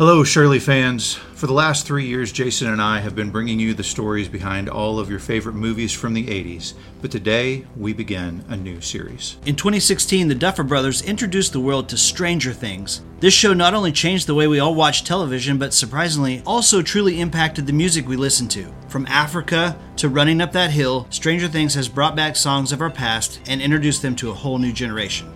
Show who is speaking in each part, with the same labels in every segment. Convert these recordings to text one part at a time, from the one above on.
Speaker 1: Hello, Shirley fans. For the last three years, Jason and I have been bringing you the stories behind all of your favorite movies from the 80s. But today, we begin a new series.
Speaker 2: In 2016, the Duffer Brothers introduced the world to Stranger Things. This show not only changed the way we all watch television, but surprisingly, also truly impacted the music we listen to. From Africa to Running Up That Hill, Stranger Things has brought back songs of our past and introduced them to a whole new generation.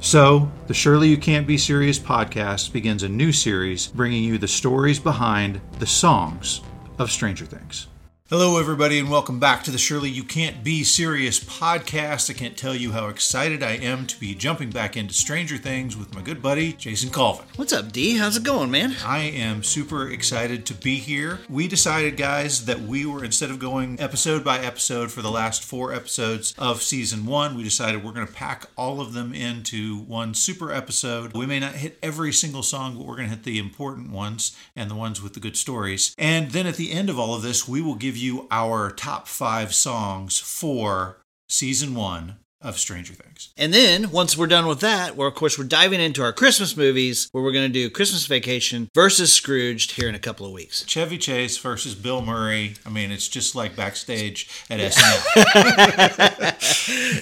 Speaker 1: So, the Surely You Can't Be Serious podcast begins a new series bringing you the stories behind the songs of Stranger Things. Hello, everybody, and welcome back to the Surely You Can't Be Serious podcast. I can't tell you how excited I am to be jumping back into Stranger Things with my good buddy, Jason Colvin.
Speaker 2: What's up, D? How's it going, man?
Speaker 1: I am super excited to be here. We decided, guys, that we were, instead of going episode by episode for the last four episodes of season one, we decided we're going to pack all of them into one super episode. We may not hit every single song, but we're going to hit the important ones and the ones with the good stories. And then at the end of all of this, we will give you our top five songs for season one of Stranger Things.
Speaker 2: And then once we're done with that, we're of course we're diving into our Christmas movies where we're going to do Christmas Vacation versus Scrooged here in a couple of weeks.
Speaker 1: Chevy Chase versus Bill Murray. I mean, it's just like backstage at SNL.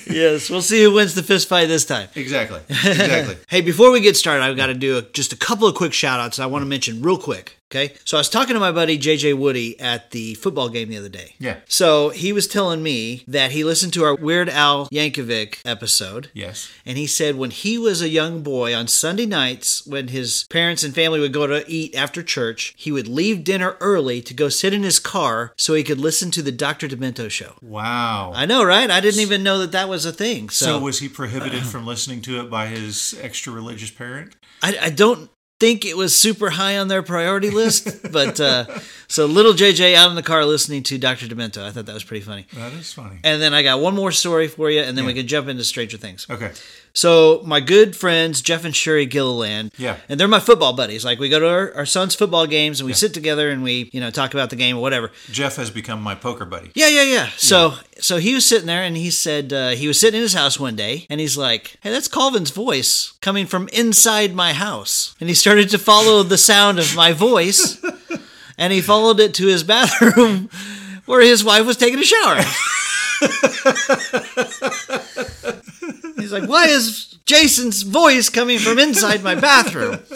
Speaker 2: yes, we'll see who wins the fist fight this time.
Speaker 1: exactly. Exactly.
Speaker 2: Hey, before we get started, I've got to do a, just a couple of quick shout outs I want to mention real quick. Okay. So I was talking to my buddy JJ Woody at the football game the other day.
Speaker 1: Yeah.
Speaker 2: So he was telling me that he listened to our Weird Al Yankovic episode.
Speaker 1: Yes.
Speaker 2: And he said when he was a young boy on Sunday nights, when his parents and family would go to eat after church, he would leave dinner early to go sit in his car so he could listen to the Dr. Demento show.
Speaker 1: Wow.
Speaker 2: I know, right? I didn't even know that that was a thing.
Speaker 1: so,
Speaker 2: So,
Speaker 1: was he prohibited from listening to it by his extra religious parent?
Speaker 2: I, I don't think it was super high on their priority list, but uh, so little JJ out in the car listening to Dr. Demento. I thought that was pretty funny.
Speaker 1: That is funny.
Speaker 2: And then I got one more story for you, and then we can jump into Stranger Things.
Speaker 1: Okay.
Speaker 2: So my good friends Jeff and Sherry Gilliland,
Speaker 1: Yeah.
Speaker 2: and they're my football buddies. Like we go to our, our son's football games and we sit together and we you know talk about the game or whatever.
Speaker 1: Jeff has become my poker buddy.
Speaker 2: Yeah, yeah, yeah. So so he was sitting there and he said uh, he was sitting in his house one day and he's like, "Hey, that's Colvin's voice coming from inside my house." And he started to follow the sound of my voice, and he followed it to his bathroom where his wife was taking a shower. Like, "Why is Jason's voice coming from inside my bathroom?"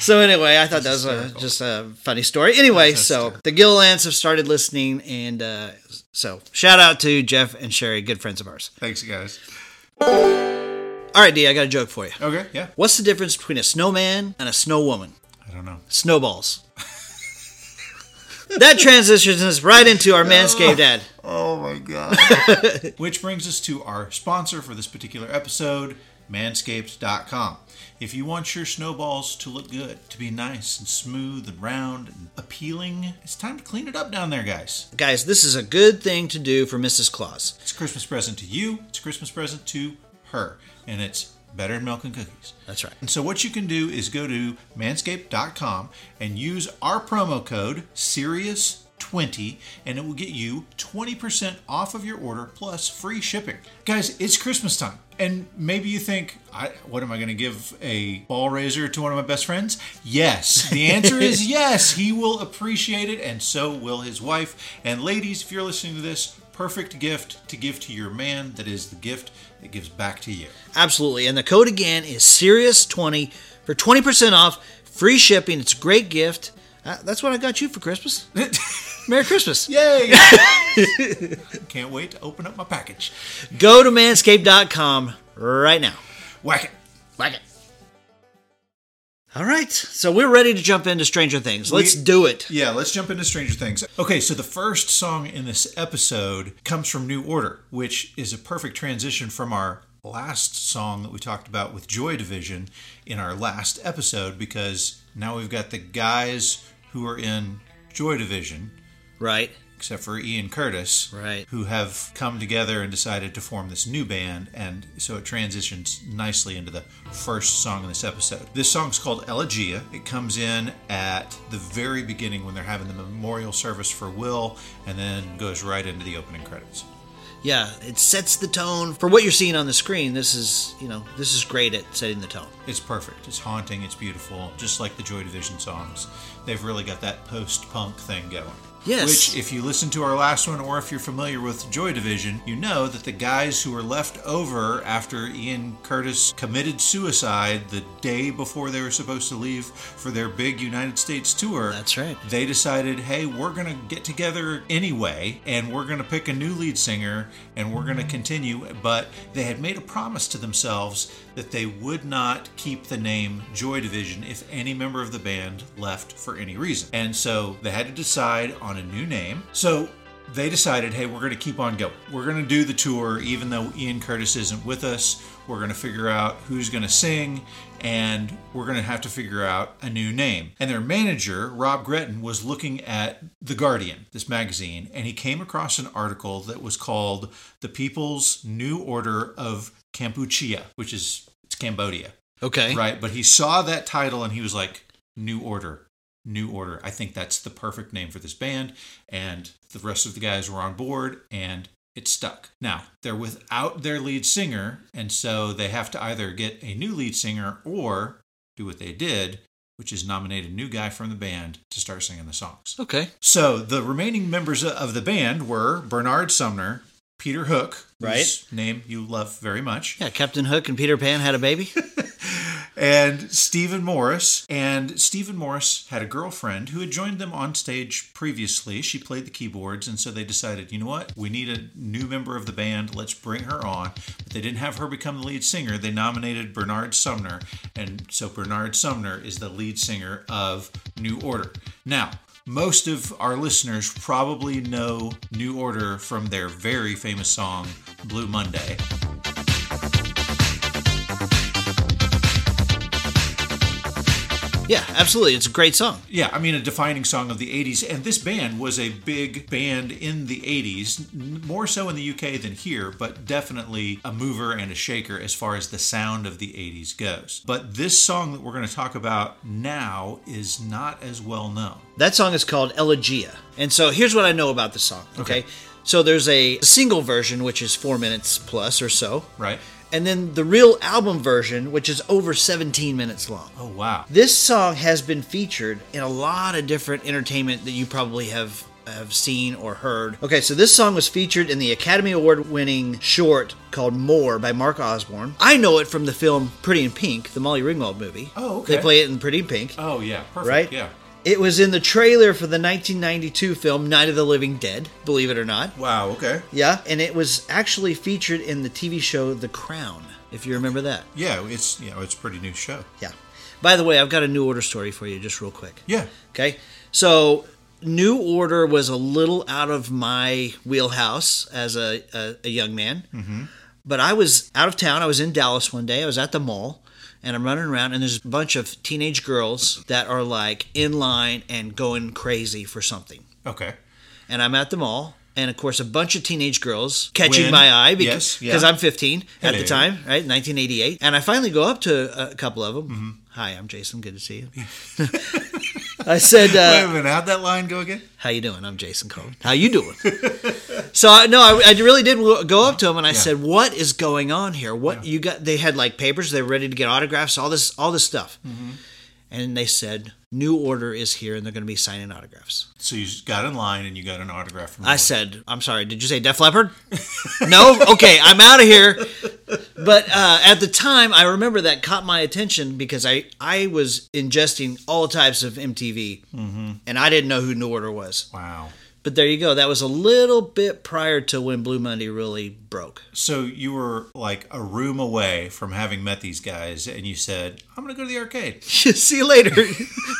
Speaker 2: So anyway, I thought that was a, just a funny story. Anyway, so the Gillands have started listening, and uh, so shout out to Jeff and Sherry, good friends of ours.
Speaker 1: Thanks, guys.
Speaker 2: All right, D, I got a joke for you.
Speaker 1: Okay. Yeah.
Speaker 2: What's the difference between a snowman and a snow woman?
Speaker 1: I don't know.
Speaker 2: Snowballs. that transitions us right into our Manscaped oh, ad.
Speaker 1: Oh my god. Which brings us to our sponsor for this particular episode, manscaped.com. If you want your snowballs to look good, to be nice and smooth and round and appealing, it's time to clean it up down there, guys.
Speaker 2: Guys, this is a good thing to do for Mrs. Claus.
Speaker 1: It's a Christmas present to you, it's a Christmas present to her, and it's better than milk and cookies.
Speaker 2: That's right.
Speaker 1: And so what you can do is go to manscaped.com and use our promo code SIRIUS20 and it will get you 20% off of your order plus free shipping. Guys, it's Christmas time. And maybe you think, I, what am I going to give a ball raiser to one of my best friends? Yes. The answer is yes. He will appreciate it and so will his wife. And ladies, if you're listening to this, perfect gift to give to your man that is the gift that gives back to you.
Speaker 2: Absolutely. And the code again is Sirius20 for 20% off, free shipping. It's a great gift. Uh, that's what I got you for Christmas. Merry Christmas.
Speaker 1: Yay! Can't wait to open up my package.
Speaker 2: Go to manscaped.com right now.
Speaker 1: Whack it.
Speaker 2: Like it. All right. So we're ready to jump into Stranger Things. Let's
Speaker 1: We-
Speaker 2: do it.
Speaker 1: Yeah, let's jump into Stranger Things. Okay, so the first song in this episode comes from New Order, which is a perfect transition from our last song that we talked about with Joy Division in our last episode because now we've got the guys who are in Joy Division,
Speaker 2: Right.
Speaker 1: Except for Ian Curtis,
Speaker 2: Right.
Speaker 1: who have come together and decided to form this new band, and so it transitions nicely into the first song in this episode. This song's called Elegia. It comes in at the very beginning when they're having the memorial service for Will, and then goes right into the opening credits.
Speaker 2: Yeah, it sets the tone for what you're seeing on the screen. This is, you know, this is great at setting the tone.
Speaker 1: It's perfect. It's haunting. It's beautiful. Just like the Joy Division songs, they've really got that post-punk thing going.
Speaker 2: Yes.
Speaker 1: Which, if you listen to our last one, or if you're familiar with Joy Division, you know that the guys who were left over after Ian Curtis committed suicide the day before they were supposed to leave for their big United States tour.
Speaker 2: That's right.
Speaker 1: They decided, hey, we're going to get together anyway, and we're going to pick a new lead singer, and we're going to continue. But they had made a promise to themselves that they would not keep the name Joy Division if any member of the band left for any reason. And so they had to decide on a new name. So they decided, hey, we're going to keep on going. We're going to do the tour even though Ian Curtis isn't with us. We're going to figure out who's going to sing and we're going to have to figure out a new name. And their manager, Rob Gretton, was looking at The Guardian, this magazine, and he came across an article that was called The People's New Order of Kampuchea, which is it's Cambodia,
Speaker 2: Okay.
Speaker 1: right? But he saw that title and he was like, New Order. New Order. I think that's the perfect name for this band. And the rest of the guys were on board and it stuck. Now, they're without their lead singer, and so they have to either get a new lead singer or do what they did, which is nominate a new guy from the band to start singing the songs.
Speaker 2: Okay.
Speaker 1: So the remaining members of the band were Bernard Sumner, Peter Hook,
Speaker 2: Right.
Speaker 1: name you love very much,
Speaker 2: Yeah, Captain Hook and Peter Pan had a baby.
Speaker 1: and Stephen Morris. And Stephen Morris had a girlfriend who had joined them on stage previously. She played the keyboards, and so they decided, you know what, we need a new member of the band. Let's bring her on. But they didn't have her become the lead singer. They nominated Bernard Sumner, and so Bernard Sumner is the lead singer of New Order. Now. Most of our listeners probably know New Order from their very famous song, Blue Monday.
Speaker 2: Yeah, absolutely. It's a great song.
Speaker 1: Yeah, I mean, a defining song of the 80s. And this band was a big band in the 80s, more so in the UK than here, but definitely a mover and a shaker as far as the sound of the 80s goes. But this song that we're going to talk about now is not as well known.
Speaker 2: That song is called Elegia. And so here's what I know about the song. Okay.
Speaker 1: Okay.
Speaker 2: So there's a single version, which is four minutes plus or so.
Speaker 1: Right?
Speaker 2: And then the real album version, which is over 17 minutes long.
Speaker 1: Oh, wow.
Speaker 2: This song has been featured in a lot of different entertainment that you probably have have seen or heard. Okay, so this song was featured in the Academy Award winning short called More by Mark Osborne. I know it from the film Pretty in Pink, the Molly Ringwald movie.
Speaker 1: Oh, okay.
Speaker 2: They play it in Pretty in Pink,
Speaker 1: Oh, yeah. Perfect.
Speaker 2: right?
Speaker 1: Yeah.
Speaker 2: It was in the trailer for the 1992 film Night of the Living Dead, believe it or not.
Speaker 1: Wow, okay.
Speaker 2: Yeah, and it was actually featured in the TV show The Crown, if you remember that.
Speaker 1: Yeah, it's, you know, it's a pretty new show.
Speaker 2: Yeah. By the way, I've got a new order story for you, just real quick.
Speaker 1: Yeah.
Speaker 2: Okay. So, New Order was a little out of my wheelhouse as a, a, a young man. Mm-hmm. But I was out of town. I was in Dallas one day. I was at the mall and I'm running around, and there's a bunch of teenage girls that are like in line and going crazy for something.
Speaker 1: Okay.
Speaker 2: And I'm at the mall. And of course, a bunch of teenage girls catching
Speaker 1: When?
Speaker 2: my eye because
Speaker 1: Yes, yeah.
Speaker 2: I'm 15 at the time, right? 1988. And I finally go up to a couple of them.
Speaker 1: Mm-hmm.
Speaker 2: Hi, I'm Jason. Good to see you. I said,
Speaker 1: Wait
Speaker 2: uh,
Speaker 1: a minute. How'd that line go again?
Speaker 2: "How you doing?" I'm Jason Colvin. How you doing? so I no, I, I really did go up to him and I said, "What is going on here? What you got?" They had like papers. They were ready to get autographs. All this, all this stuff.
Speaker 1: Mm-hmm.
Speaker 2: And they said, "New order is here, and they're going to be signing autographs."
Speaker 1: So you got in line and you got an autograph from
Speaker 2: I said, "I'm sorry. Did you say Def Leppard?" no. Okay, I'm out of here. But uh, at the time, I remember that caught my attention because I I was ingesting all types of MTV, and I didn't know who New Order was.
Speaker 1: Wow.
Speaker 2: But there you go. That was a little bit prior to when Blue Monday really broke.
Speaker 1: So you were like a room away from having met these guys, and you said, "I'm going to go to the arcade."
Speaker 2: See you later.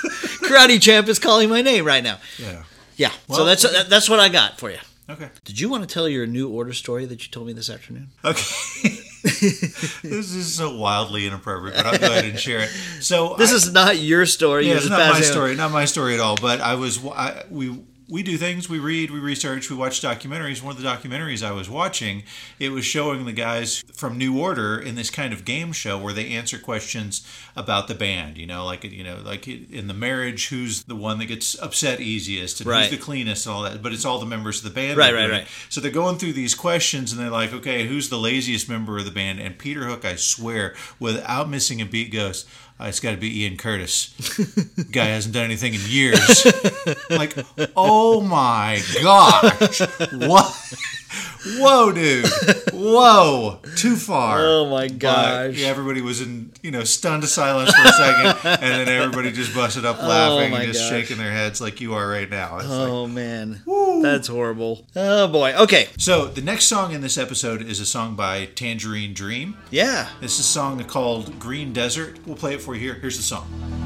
Speaker 2: Karate Champ is calling my name right now.
Speaker 1: Yeah.
Speaker 2: Yeah. so
Speaker 1: Well-
Speaker 2: that's that's what I got for you.
Speaker 1: Okay.
Speaker 2: Did you want to tell your New Order story that you told me this afternoon?
Speaker 1: Okay. this is so wildly inappropriate, but I'll go ahead and share it. So
Speaker 2: This
Speaker 1: I-
Speaker 2: is not your story.
Speaker 1: yeah, it's not my story, not my story at all. But I was I, we we do things, we read, we research, we watch documentaries. One of the documentaries I was watching, it was showing the guys from New Order in this kind of game show where they answer questions about the band. You know, like you know, like in the marriage, who's the one that gets upset easiest, and
Speaker 2: Right.
Speaker 1: who's the cleanest, and all that. But it's all the members of the band.
Speaker 2: Right, right, right.
Speaker 1: So they're going through these questions, and they're like, okay, who's the laziest member of the band? And Peter Hook, I swear, without missing a beat, goes. "Uh, it's got to be Ian Curtis. Guy hasn't done anything in years. like, oh my gosh. What? Whoa, dude. Whoa. Too far.
Speaker 2: Oh my
Speaker 1: But,
Speaker 2: gosh.
Speaker 1: yeah, everybody was in, you know, stunned to silence for a second, and then everybody just busted up laughing
Speaker 2: Oh
Speaker 1: and just
Speaker 2: gosh.
Speaker 1: shaking their heads like you are right now. It's oh, like,
Speaker 2: Oh man, that's horrible. Oh boy. Okay.
Speaker 1: so the next song in this episode is a song by Tangerine Dream.
Speaker 2: Yeah.
Speaker 1: This is a song called Green Desert. We'll play it for you here. Here's the song.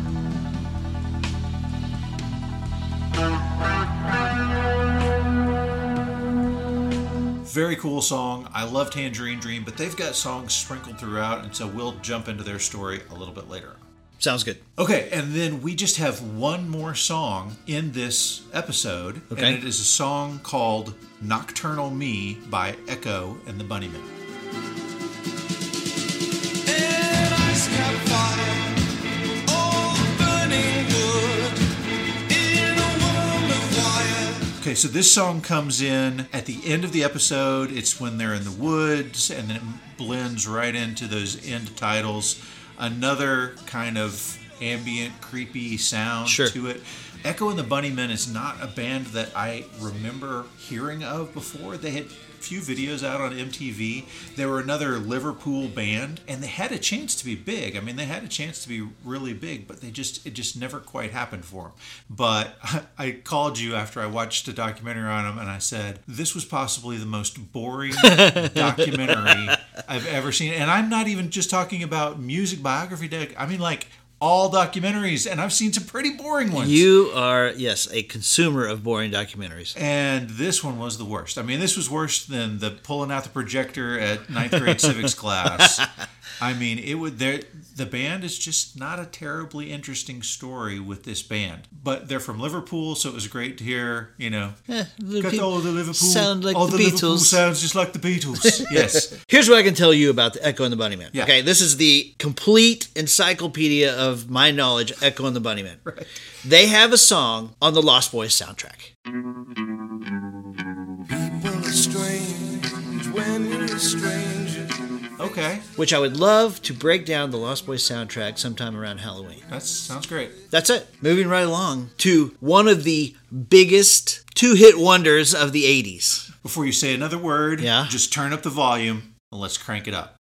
Speaker 1: Very cool song. I love Tangerine Dream, but they've got songs sprinkled throughout, and so we'll jump into their story a little bit later.
Speaker 2: Sounds good.
Speaker 1: Okay, and then we just have one more song in this episode,
Speaker 2: Okay.
Speaker 1: and it is a song called Nocturnal Me by Echo and the Bunnymen. Okay, so this song comes in at the end of the episode. It's when they're in the woods, and then it blends right into those end titles. Another kind of ambient, creepy sound
Speaker 2: Sure.
Speaker 1: to it. Echo and the Bunnymen is not a band that I remember hearing of before. They had few videos out on MTV. They were another Liverpool band, and they had a chance to be big. I mean, they had a chance to be really big, but they just it just never quite happened for them. But I called you after I watched a documentary on them, and I said this was possibly the most boring documentary I've ever seen. And I'm not even just talking about music biography. Doc- I mean, like all documentaries, and I've seen some pretty boring ones.
Speaker 2: You are yes a consumer of boring documentaries.
Speaker 1: And this one was the worst. I mean, this was worse than the pulling out the projector at ninth grade civics class. I mean, it would there. The band is just not a terribly interesting story with this band, but they're from Liverpool, so it was great to hear. You know, eh,
Speaker 2: the
Speaker 1: got all the Liverpool
Speaker 2: sound like
Speaker 1: all
Speaker 2: the
Speaker 1: Liverpool
Speaker 2: Beatles.
Speaker 1: sounds just like the Beatles. yes,
Speaker 2: Here's what I can tell you about the Echo and the Bunnymen.
Speaker 1: Yeah.
Speaker 2: Okay, this is the complete encyclopedia of my knowledge. Echo and the Bunnymen.
Speaker 1: Right.
Speaker 2: They have a song on the Lost Boys soundtrack.
Speaker 3: People are strange when you're a stranger.
Speaker 1: Okay,
Speaker 2: which I would love to break down the Lost Boys soundtrack sometime around Halloween.
Speaker 1: that sounds great.
Speaker 2: That's it. Moving right along to one of the biggest two hit wonders of the 80s.
Speaker 1: Before you say another word,
Speaker 2: Yeah.
Speaker 1: just turn up the volume and let's crank it up.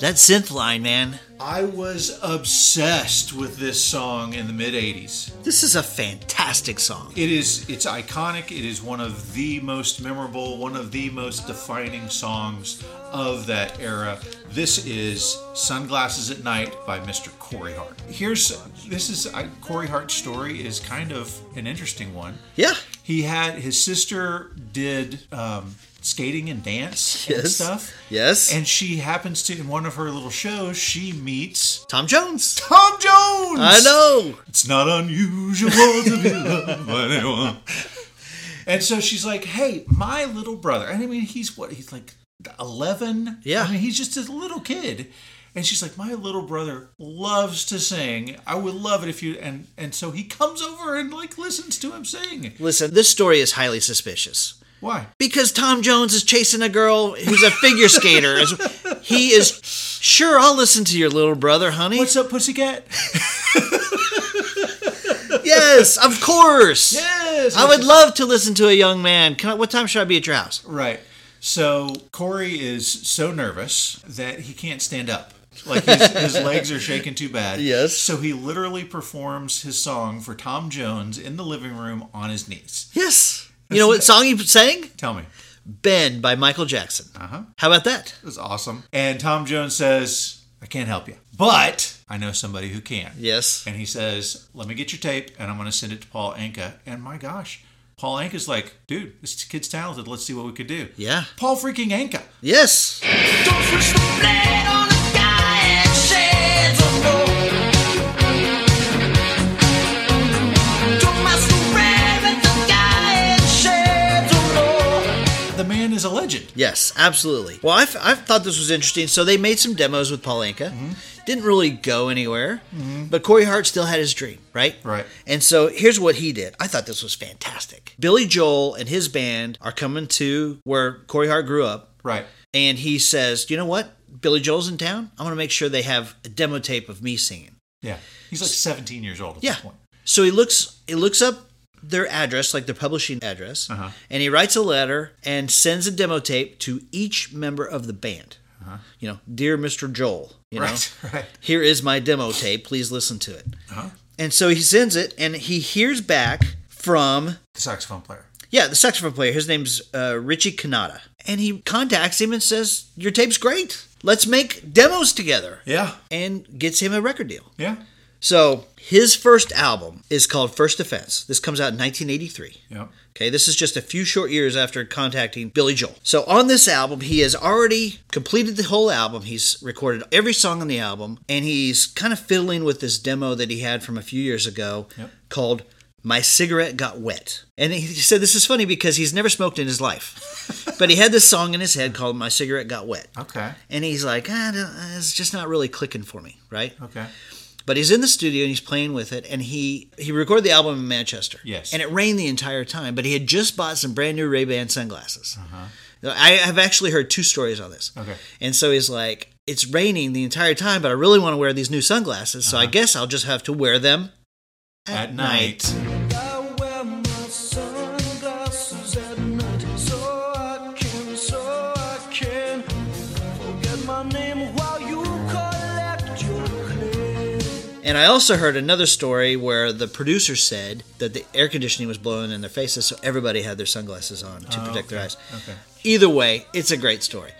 Speaker 2: That synth line, man.
Speaker 1: I was obsessed with this song in the mid 80s.
Speaker 2: This is a fantastic song.
Speaker 1: It is it's iconic. It is one of the most memorable, one of the most defining songs of that era. This is Sunglasses at Night by Mr. Corey Hart. Here's this is I, Corey Hart's story is kind of an interesting one.
Speaker 2: Yeah.
Speaker 1: He had his sister did um, skating and dance and stuff.
Speaker 2: Yes.
Speaker 1: And she happens to in one of her little shows she meets
Speaker 2: Tom Jones.
Speaker 1: Tom Jones.
Speaker 2: I know.
Speaker 1: It's not unusual to be loved by anyone. And so she's like, "Hey, my little brother." And I mean, he's what? He's like eleven.
Speaker 2: Yeah.
Speaker 1: I mean, he's just a little kid. And she's like, "My little brother loves to sing. I would love it if you." And and so he comes over and like listens to him sing.
Speaker 2: Listen, this story is highly suspicious.
Speaker 1: Why?
Speaker 2: Because Tom Jones is chasing a girl who's a figure skater. He is sure I'll listen to your little brother, honey.
Speaker 1: What's up, pussycat?
Speaker 2: yes, of course.
Speaker 1: yes.
Speaker 2: I would love to listen to a young man. I, what time should I be at your house?
Speaker 1: Right. So Corey is so nervous that he can't stand up. Like his, his legs are shaking too bad.
Speaker 2: Yes.
Speaker 1: So he literally performs his song for Tom Jones in the living room on his knees.
Speaker 2: Yes. You know what song he sang?
Speaker 1: Tell me.
Speaker 2: Ben by Michael Jackson.
Speaker 1: Uh huh.
Speaker 2: How about that?
Speaker 1: It was awesome. And Tom Jones says, I can't help you, but I know somebody who can.
Speaker 2: Yes.
Speaker 1: And he says, Let me get your tape and I'm going to send it to Paul Anka. And my gosh, Paul Anka's like, Dude, this kid's talented. Let's see what we could do.
Speaker 2: Yeah.
Speaker 1: Paul freaking Anka.
Speaker 2: Yes. Yes, absolutely. Well, I, I thought this was interesting. So they made some demos with Paul Anka. Mm-hmm. Didn't really go anywhere, mm-hmm. but Corey Hart still had his dream, right?
Speaker 1: Right.
Speaker 2: And so here's what he did. I thought this was fantastic. Billy Joel and his band are coming to where Corey Hart grew up,
Speaker 1: Right.
Speaker 2: and he says, "You know what? Billy Joel's in town. I want to make sure they have a demo tape of me singing."
Speaker 1: Yeah. He's like 17 years old at
Speaker 2: Yeah.
Speaker 1: this point.
Speaker 2: So he looks he looks up their address, like their publishing address,
Speaker 1: Uh-huh.
Speaker 2: and he writes a letter and sends a demo tape to each member of the band. You know, dear Mr. Joel, you know,
Speaker 1: Uh-huh. Right. Right.
Speaker 2: here is my demo tape. Please listen to it.
Speaker 1: Uh-huh.
Speaker 2: And so he sends it, and he hears back from
Speaker 1: The saxophone player.
Speaker 2: yeah the saxophone player. His name's uh, Richie Cannata, and he contacts him and says, "Your tape's great. Let's make demos together."
Speaker 1: Yeah.
Speaker 2: And gets him a record deal.
Speaker 1: Yeah.
Speaker 2: So his first album is called First Offense. This comes out in 1983.
Speaker 1: Yeah.
Speaker 2: Okay, this is just a few short years after contacting Billy Joel. So on this album, he has already completed the whole album. He's recorded every song on the album, and he's kind of fiddling with this demo that he had from a few years ago
Speaker 1: Yep.
Speaker 2: called My Cigarette Got Wet. And he said this is funny because he's never smoked in his life. but he had this song in his head called My Cigarette Got Wet.
Speaker 1: Okay.
Speaker 2: And he's like, ah, it's just not really clicking for me, right?
Speaker 1: Okay.
Speaker 2: But he's in the studio and he's playing with it, and he he recorded the album in Manchester.
Speaker 1: Yes.
Speaker 2: and it rained the entire time. But he had just bought some brand new Ray Ban sunglasses. Uh-huh. I have actually heard two stories on this.
Speaker 1: Okay.
Speaker 2: And so he's like, "It's raining the entire time, but I really want to wear these new sunglasses, so I uh-huh. guess I'll just have to wear them
Speaker 1: At night.
Speaker 3: I
Speaker 2: And I also heard another story where the producer said that the air conditioning was blowing in their faces, so everybody had their sunglasses on to
Speaker 1: Oh,
Speaker 2: protect their eyes.
Speaker 1: Okay.
Speaker 2: Either way, it's a great story.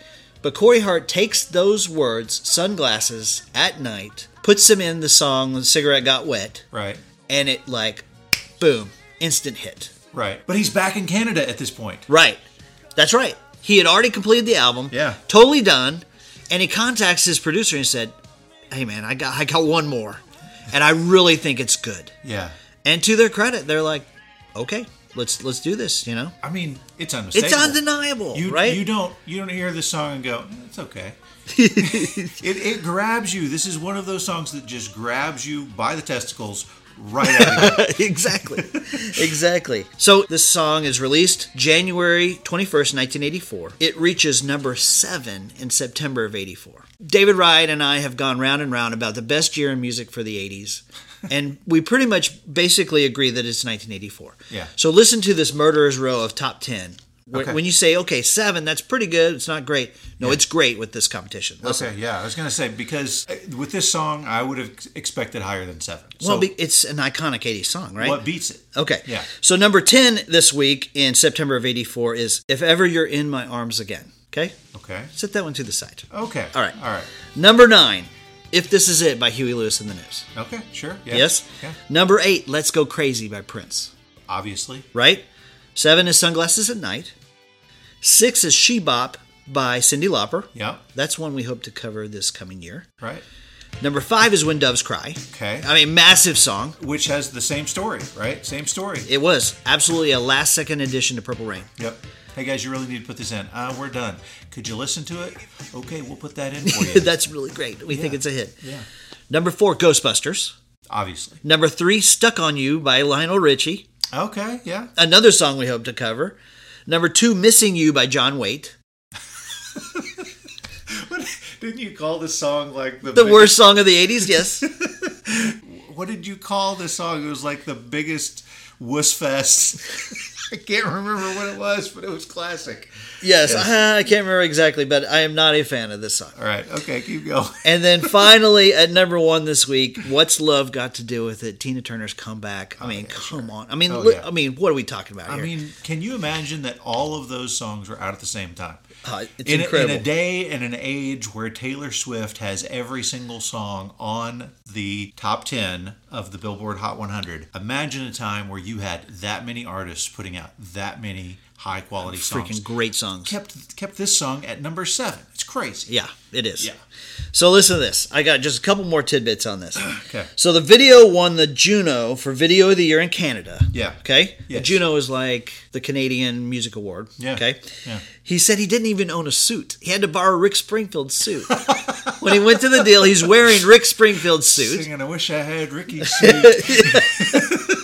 Speaker 2: But Corey Hart takes those words, sunglasses, at night, puts them in the song "The Cigarette Got Wet,"
Speaker 1: Right.
Speaker 2: and it like, boom, instant hit.
Speaker 1: Right. But he's back in Canada at this point.
Speaker 2: Right. That's right. He had already completed the album.
Speaker 1: Yeah.
Speaker 2: Totally done. And he contacts his producer and said, Hey man, I got I got one more. And I really think it's good.
Speaker 1: Yeah.
Speaker 2: And to their credit, they're like, Okay, let's let's do this, you know?
Speaker 1: I mean, it's unmistakable.
Speaker 2: It's undeniable,
Speaker 1: You,
Speaker 2: right?
Speaker 1: You don't you don't hear this song and go, "Eh, it's okay. it, it grabs you. This is one of those songs that just grabs you by the testicles right out of
Speaker 2: exactly. exactly. So this song is released January 21st, 1984. It reaches number 7 in September of 84. David Wright and I have gone round and round about the best year in music for the 80s. and we pretty much basically agree that it's 1984.
Speaker 1: Yeah.
Speaker 2: So listen to this murderer's row of top 10. When,
Speaker 1: Okay.
Speaker 2: when you say, okay, seven, that's pretty good. It's not great. No, it's great with this competition. Listen.
Speaker 1: Okay, yeah, I was gonna say because uh, with this song, I would have expected higher than seven.
Speaker 2: Well,
Speaker 1: So
Speaker 2: it's an iconic 80s song, right?
Speaker 1: what beats it?
Speaker 2: Okay.
Speaker 1: Yeah.
Speaker 2: So number 10 this week in September of 84 is If Ever You're in My Arms Again. Okay?
Speaker 1: Okay,
Speaker 2: Set that one to the side.
Speaker 1: okay,
Speaker 2: All right.
Speaker 1: all right,
Speaker 2: Number 9, If This Is It by Huey Lewis and the News.
Speaker 1: okay, sure. Yeah.
Speaker 2: Yes?
Speaker 1: Yeah.
Speaker 2: Number 8, Let's Go Crazy by Prince.
Speaker 1: Obviously.
Speaker 2: Right? 7 is Sunglasses at Night. 6 is She Bop by Cyndi Lauper.
Speaker 1: Yeah.
Speaker 2: That's one we hope to cover this coming year.
Speaker 1: Right.
Speaker 2: Number 5 is When Doves Cry.
Speaker 1: Okay.
Speaker 2: I mean, massive song.
Speaker 1: Which has the same story, right? Same story.
Speaker 2: It was absolutely a last second addition to Purple Rain.
Speaker 1: Yep. Hey guys, you really need to put this in. Uh, we're done. Could you listen to it? Okay, we'll put that in for you.
Speaker 2: That's really great. We think it's a hit.
Speaker 1: yeah.
Speaker 2: Number four, Ghostbusters.
Speaker 1: Obviously.
Speaker 2: Number three, Stuck on You by Lionel Richie.
Speaker 1: Okay. Yeah.
Speaker 2: Another song we hope to cover. Number two, Missing You by John Waite.
Speaker 1: Didn't you call this song like the
Speaker 2: The worst song of the 80s, yes.
Speaker 1: What did you call this song? It was like the biggest wuss fest. I can't remember what it was, but it was classic.
Speaker 2: yes,
Speaker 1: Yes.
Speaker 2: uh, I can't remember exactly, but I am not a fan of this song.
Speaker 1: All right. Okay. Keep going.
Speaker 2: And then finally, at number one this week, What's Love Got to Do with It? Tina Turner's comeback. I mean, come on. I mean,
Speaker 1: Oh,
Speaker 2: look-
Speaker 1: yeah.
Speaker 2: I mean, what are we talking about
Speaker 1: I
Speaker 2: here?
Speaker 1: mean, can you imagine that all of those songs were out at the same time?
Speaker 2: Uh, it's
Speaker 1: in, a-
Speaker 2: incredible.
Speaker 1: in a day and an age where Taylor Swift has every single song on the top 10 of the Billboard Hot 100, imagine a time where you had that many artists putting out that many high quality songs.
Speaker 2: Freaking great songs.
Speaker 1: Kept kept this song at number seven. It's crazy.
Speaker 2: Yeah, it is.
Speaker 1: Yeah.
Speaker 2: So listen to this. I got just a couple more tidbits on this.
Speaker 1: Okay.
Speaker 2: So the video won the Juno for Video of the Year in Canada.
Speaker 1: Yeah.
Speaker 2: Okay. The Juno is like the Canadian Music Award.
Speaker 1: Yeah.
Speaker 2: Okay.
Speaker 1: Yeah.
Speaker 2: He said he didn't even own a suit. He had to borrow Rick Springfield's suit. when he went to the deal, he's wearing Rick Springfield's suit.
Speaker 1: Singing, I wish I had Ricky's suit.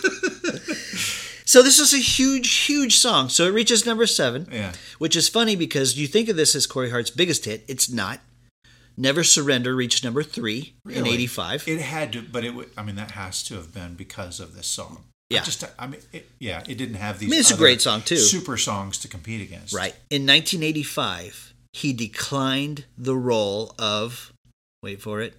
Speaker 2: So this is a huge, huge song. So it reaches number seven.
Speaker 1: Yeah.
Speaker 2: Which is funny because you think of this as Corey Hart's biggest hit. It's not. Never Surrender reached number three in '85.
Speaker 1: It had to, but it. would- I mean, that has to have been because of this song. I
Speaker 2: Yeah.
Speaker 1: just, I mean, it, yeah, it didn't have these.
Speaker 2: I mean, it's a great song, too.
Speaker 1: Super songs to compete against.
Speaker 2: Right. In 1985, he declined the role of, wait for it,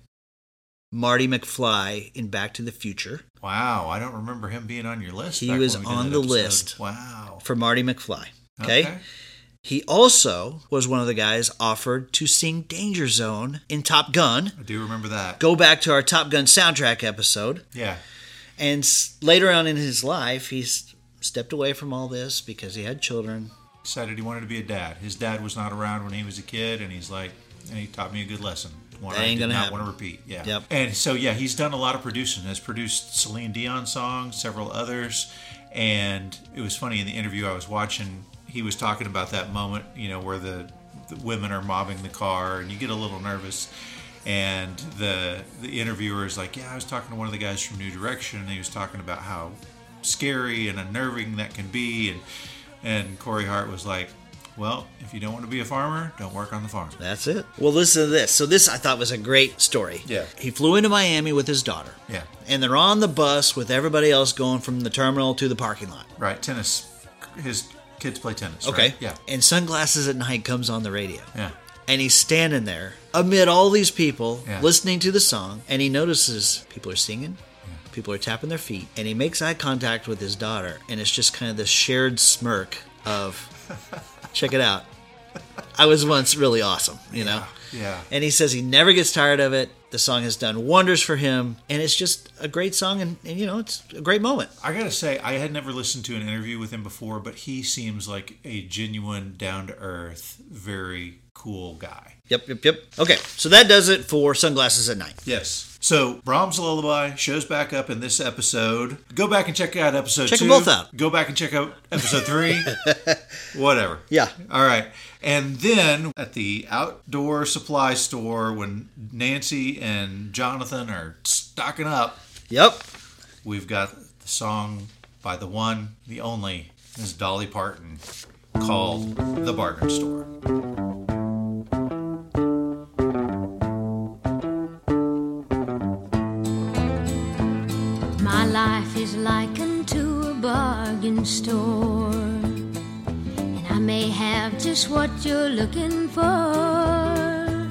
Speaker 2: Marty McFly in Back to the Future
Speaker 1: Wow, I don't remember him being on your list.
Speaker 2: He was
Speaker 1: when we did
Speaker 2: on the
Speaker 1: episode.
Speaker 2: list.
Speaker 1: Wow.
Speaker 2: for Marty McFly. Okay?
Speaker 1: Okay.
Speaker 2: He also was one of the guys offered to sing Danger Zone in Top Gun.
Speaker 1: I do remember that.
Speaker 2: Go back to our Top Gun soundtrack episode.
Speaker 1: Yeah.
Speaker 2: And s- later on in his life, he's stepped away from all this because he had children.
Speaker 1: Decided he wanted to be a dad. His dad was not around when he was a kid, and he's like, and he taught me a good lesson. One
Speaker 2: That
Speaker 1: I did
Speaker 2: gonna
Speaker 1: not
Speaker 2: happen.
Speaker 1: want to repeat. Yeah.
Speaker 2: Yep.
Speaker 1: And so yeah, he's done a lot of producing. Has produced Celine Dion songs, several others, and it was funny in the interview I was watching. He was talking about that moment, you know, where the, the women are mobbing the car, and you get a little nervous. And the the interviewer is like, "Yeah, I was talking to one of the guys from New Direction, and he was talking about how scary and unnerving that can be." And and Corey Hart was like, "Well, if you don't want to be a farmer, don't work on the farm."
Speaker 2: That's it. Well, listen to this. So, this I thought was a great story.
Speaker 1: Yeah.
Speaker 2: He flew into Miami with his daughter.
Speaker 1: Yeah,
Speaker 2: And they're on the bus with everybody else going from the terminal to the parking lot.
Speaker 1: right. Tennis. His kids play tennis.
Speaker 2: Okay.
Speaker 1: right? Yeah.
Speaker 2: And Sunglasses at Night comes on the radio.
Speaker 1: Yeah.
Speaker 2: And he's standing there amid all these people
Speaker 1: Yeah.
Speaker 2: listening to the song. And he notices people are singing, people are tapping their feet. And he makes eye contact with his daughter. And it's just kind of this shared smirk of, check it out. I was once really awesome, you know?
Speaker 1: Yeah.
Speaker 2: And he says he never gets tired of it. The song has done wonders for him. And it's just a great song. And, and you know, it's a great moment.
Speaker 1: I gotta say, I had never listened to an interview with him before, but he seems like a genuine, down to earth, very cool guy.
Speaker 2: Yep, yep, yep. Okay, so that does it for Sunglasses at Night.
Speaker 1: Yes. So Brahms Lullaby shows back up in this episode. Go back and check out episode
Speaker 2: Check
Speaker 1: two.
Speaker 2: them both out.
Speaker 1: Go back and check out episode three. Whatever.
Speaker 2: Yeah.
Speaker 1: All right. And then at the outdoor supply store, when Nancy and Jonathan are stocking up,
Speaker 2: Yep.
Speaker 1: we've got the song by the one, the only, Ms. Dolly Parton, called The Bargain Store.
Speaker 4: Is likened to a bargain store. And I may have just what you're looking for.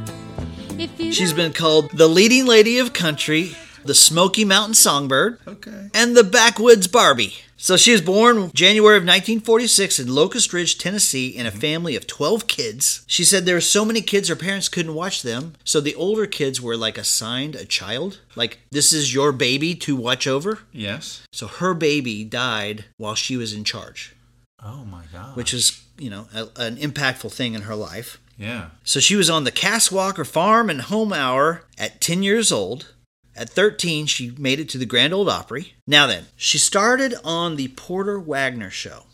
Speaker 4: If you
Speaker 2: She's
Speaker 4: don't-
Speaker 2: been called the leading lady of country, the Smoky Mountain Songbird,
Speaker 1: Okay.
Speaker 2: and the Backwoods Barbie. So she was born January of 1946 in Locust Ridge, Tennessee, in a mm-hmm. family of 12 kids. She said there were so many kids her parents couldn't watch them, so the older kids were like assigned a child, like this is your baby to watch over.
Speaker 1: Yes.
Speaker 2: So her baby died while she was in charge,
Speaker 1: Oh my God.
Speaker 2: which is, you know, a, an impactful thing in her life.
Speaker 1: yeah.
Speaker 2: So she was on the Cas Walker Farm and Home Hour at 10 years old. At 13, she made it to the Grand Ole Opry. Now then, she started on the Porter Wagoner show.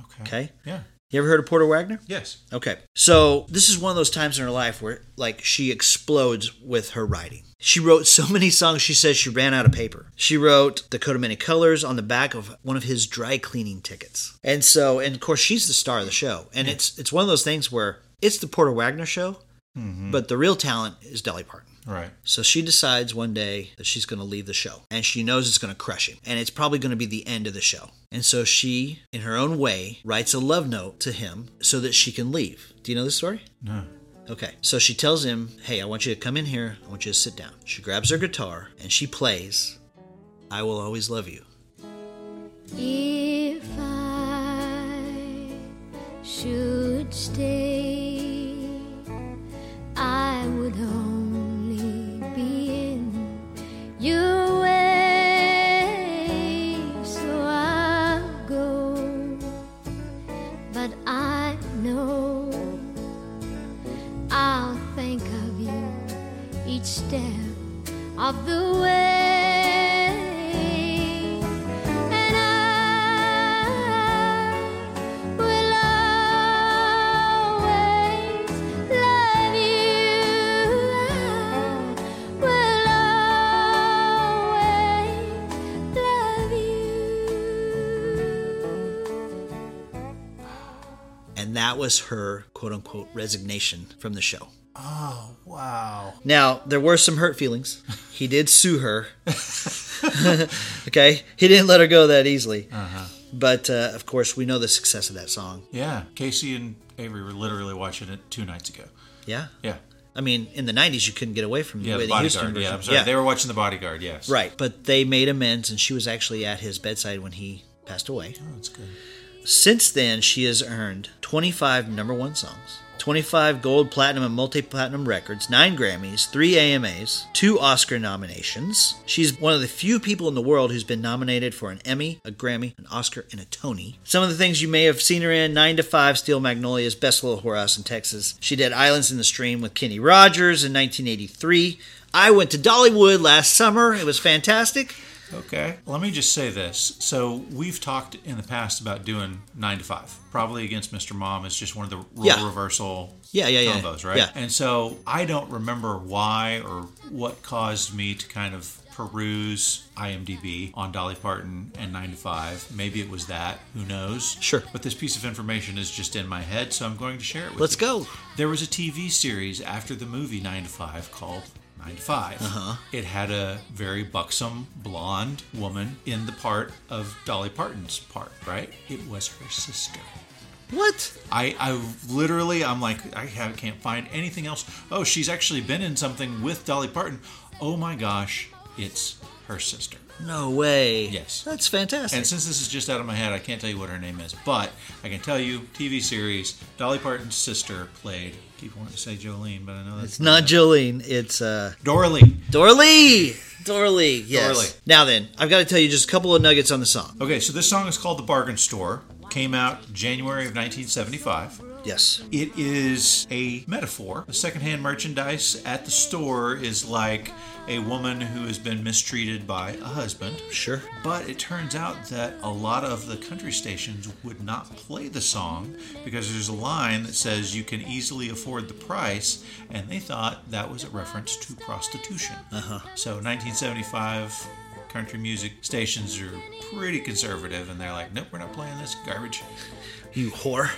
Speaker 1: Okay.
Speaker 2: Okay.
Speaker 1: Yeah.
Speaker 2: You ever heard of Porter Wagoner?
Speaker 1: Yes.
Speaker 2: Okay. So this is one of those times in her life where like she explodes with her writing. She wrote so many songs she says she ran out of paper. She wrote The Coat of Many Colors on the back of one of his dry cleaning tickets. And so and of course she's the star of the show. And it's it's one of those things where it's the Porter Wagoner show, mm-hmm. but the real talent is Dolly Parton.
Speaker 1: Right.
Speaker 2: So she decides one day that she's going to leave the show and she knows it's going to crush him and it's probably going to be the end of the show. And so she, in her own way, writes a love note to him so that she can leave. Do you know this story?
Speaker 1: No.
Speaker 2: Okay. So she tells him, Hey, I want you to come in here. I want you to sit down. She grabs her guitar and she plays, I Will Always Love You.
Speaker 4: If I should stay, your way, so I'll go. But I know I'll think of you each step of the way.
Speaker 2: That was her quote unquote resignation from the show.
Speaker 1: Oh, wow.
Speaker 2: Now, there were some hurt feelings. He did sue her. okay? He didn't let her go that easily. Uh-huh. But uh, of course, we know the success of that song.
Speaker 1: Yeah, Casey and Avery were literally watching it two nights ago.
Speaker 2: Yeah?
Speaker 1: Yeah.
Speaker 2: I mean, in the 90s, you couldn't get away from
Speaker 1: Yeah,
Speaker 2: the, way the Houston
Speaker 1: bodyguard. Yeah, I'm sorry. They were watching the bodyguard, yes.
Speaker 2: Right. But they made amends, and she was actually at his bedside when he passed away.
Speaker 1: Oh, that's good.
Speaker 2: Since then, she has earned 25 number one songs, 25 gold, platinum, and multi platinum records, 9 Grammys, 3 AMAs, 2 Oscar nominations. She's one of the few people in the world who's been nominated for an Emmy, a Grammy, an Oscar, and a Tony. Some of the things you may have seen her in 9 to 5, Steel Magnolias, Best Little Whorehouse in Texas. She did Islands in the Stream with Kenny Rogers in 1983. I went to Dollywood last summer. It was fantastic.
Speaker 1: Okay. Let me just say this. So we've talked in the past about doing nine to five. Probably against Mr. Mom is just one of the role
Speaker 2: Yeah.
Speaker 1: reversal
Speaker 2: Yeah, yeah, yeah.
Speaker 1: combos, right?
Speaker 2: Yeah.
Speaker 1: And so I don't remember why or what caused me to kind of peruse IMDb on Dolly Parton and 9 to 5. Maybe it was that. Who knows?
Speaker 2: Sure.
Speaker 1: But this piece of information is just in my head, so I'm going to share it with
Speaker 2: Let's
Speaker 1: you.
Speaker 2: go.
Speaker 1: There was a TV series after the movie 9 to 5 called 9 to 5. Uh-huh. It had a very buxom blonde woman in the part of Dolly Parton's part, right? It was her sister.
Speaker 2: What?
Speaker 1: I, I literally, I'm like, I have, can't find anything else. Oh, she's actually been in something with Dolly Parton. Oh my gosh, it's her sister.
Speaker 2: No way.
Speaker 1: Yes.
Speaker 2: That's fantastic.
Speaker 1: And since this is just out of my head, I can't tell you what her name is, but I can tell you TV series, Dolly Parton's sister played, keep wanting to say Jolene, but I know that's
Speaker 2: It's not Jolene. It's uh,
Speaker 1: Doralee.
Speaker 2: Dorley. Dorlee. Yes.
Speaker 1: Dorlee.
Speaker 2: Now then, I've got to tell you just a couple of nuggets on the song.
Speaker 1: Okay, so this song is called The Bargain Store. Came out January of 1975.
Speaker 2: Yes.
Speaker 1: It is a metaphor. The secondhand merchandise at the store is like a woman who has been mistreated by a husband.
Speaker 2: Sure.
Speaker 1: But it turns out that a lot of the country stations would not play the song because there's a line that says you can easily afford the price, and they thought that was a reference to prostitution. Uh-huh. So 1975 country music stations are pretty conservative, and they're like, nope, we're not playing this garbage.
Speaker 2: You whore.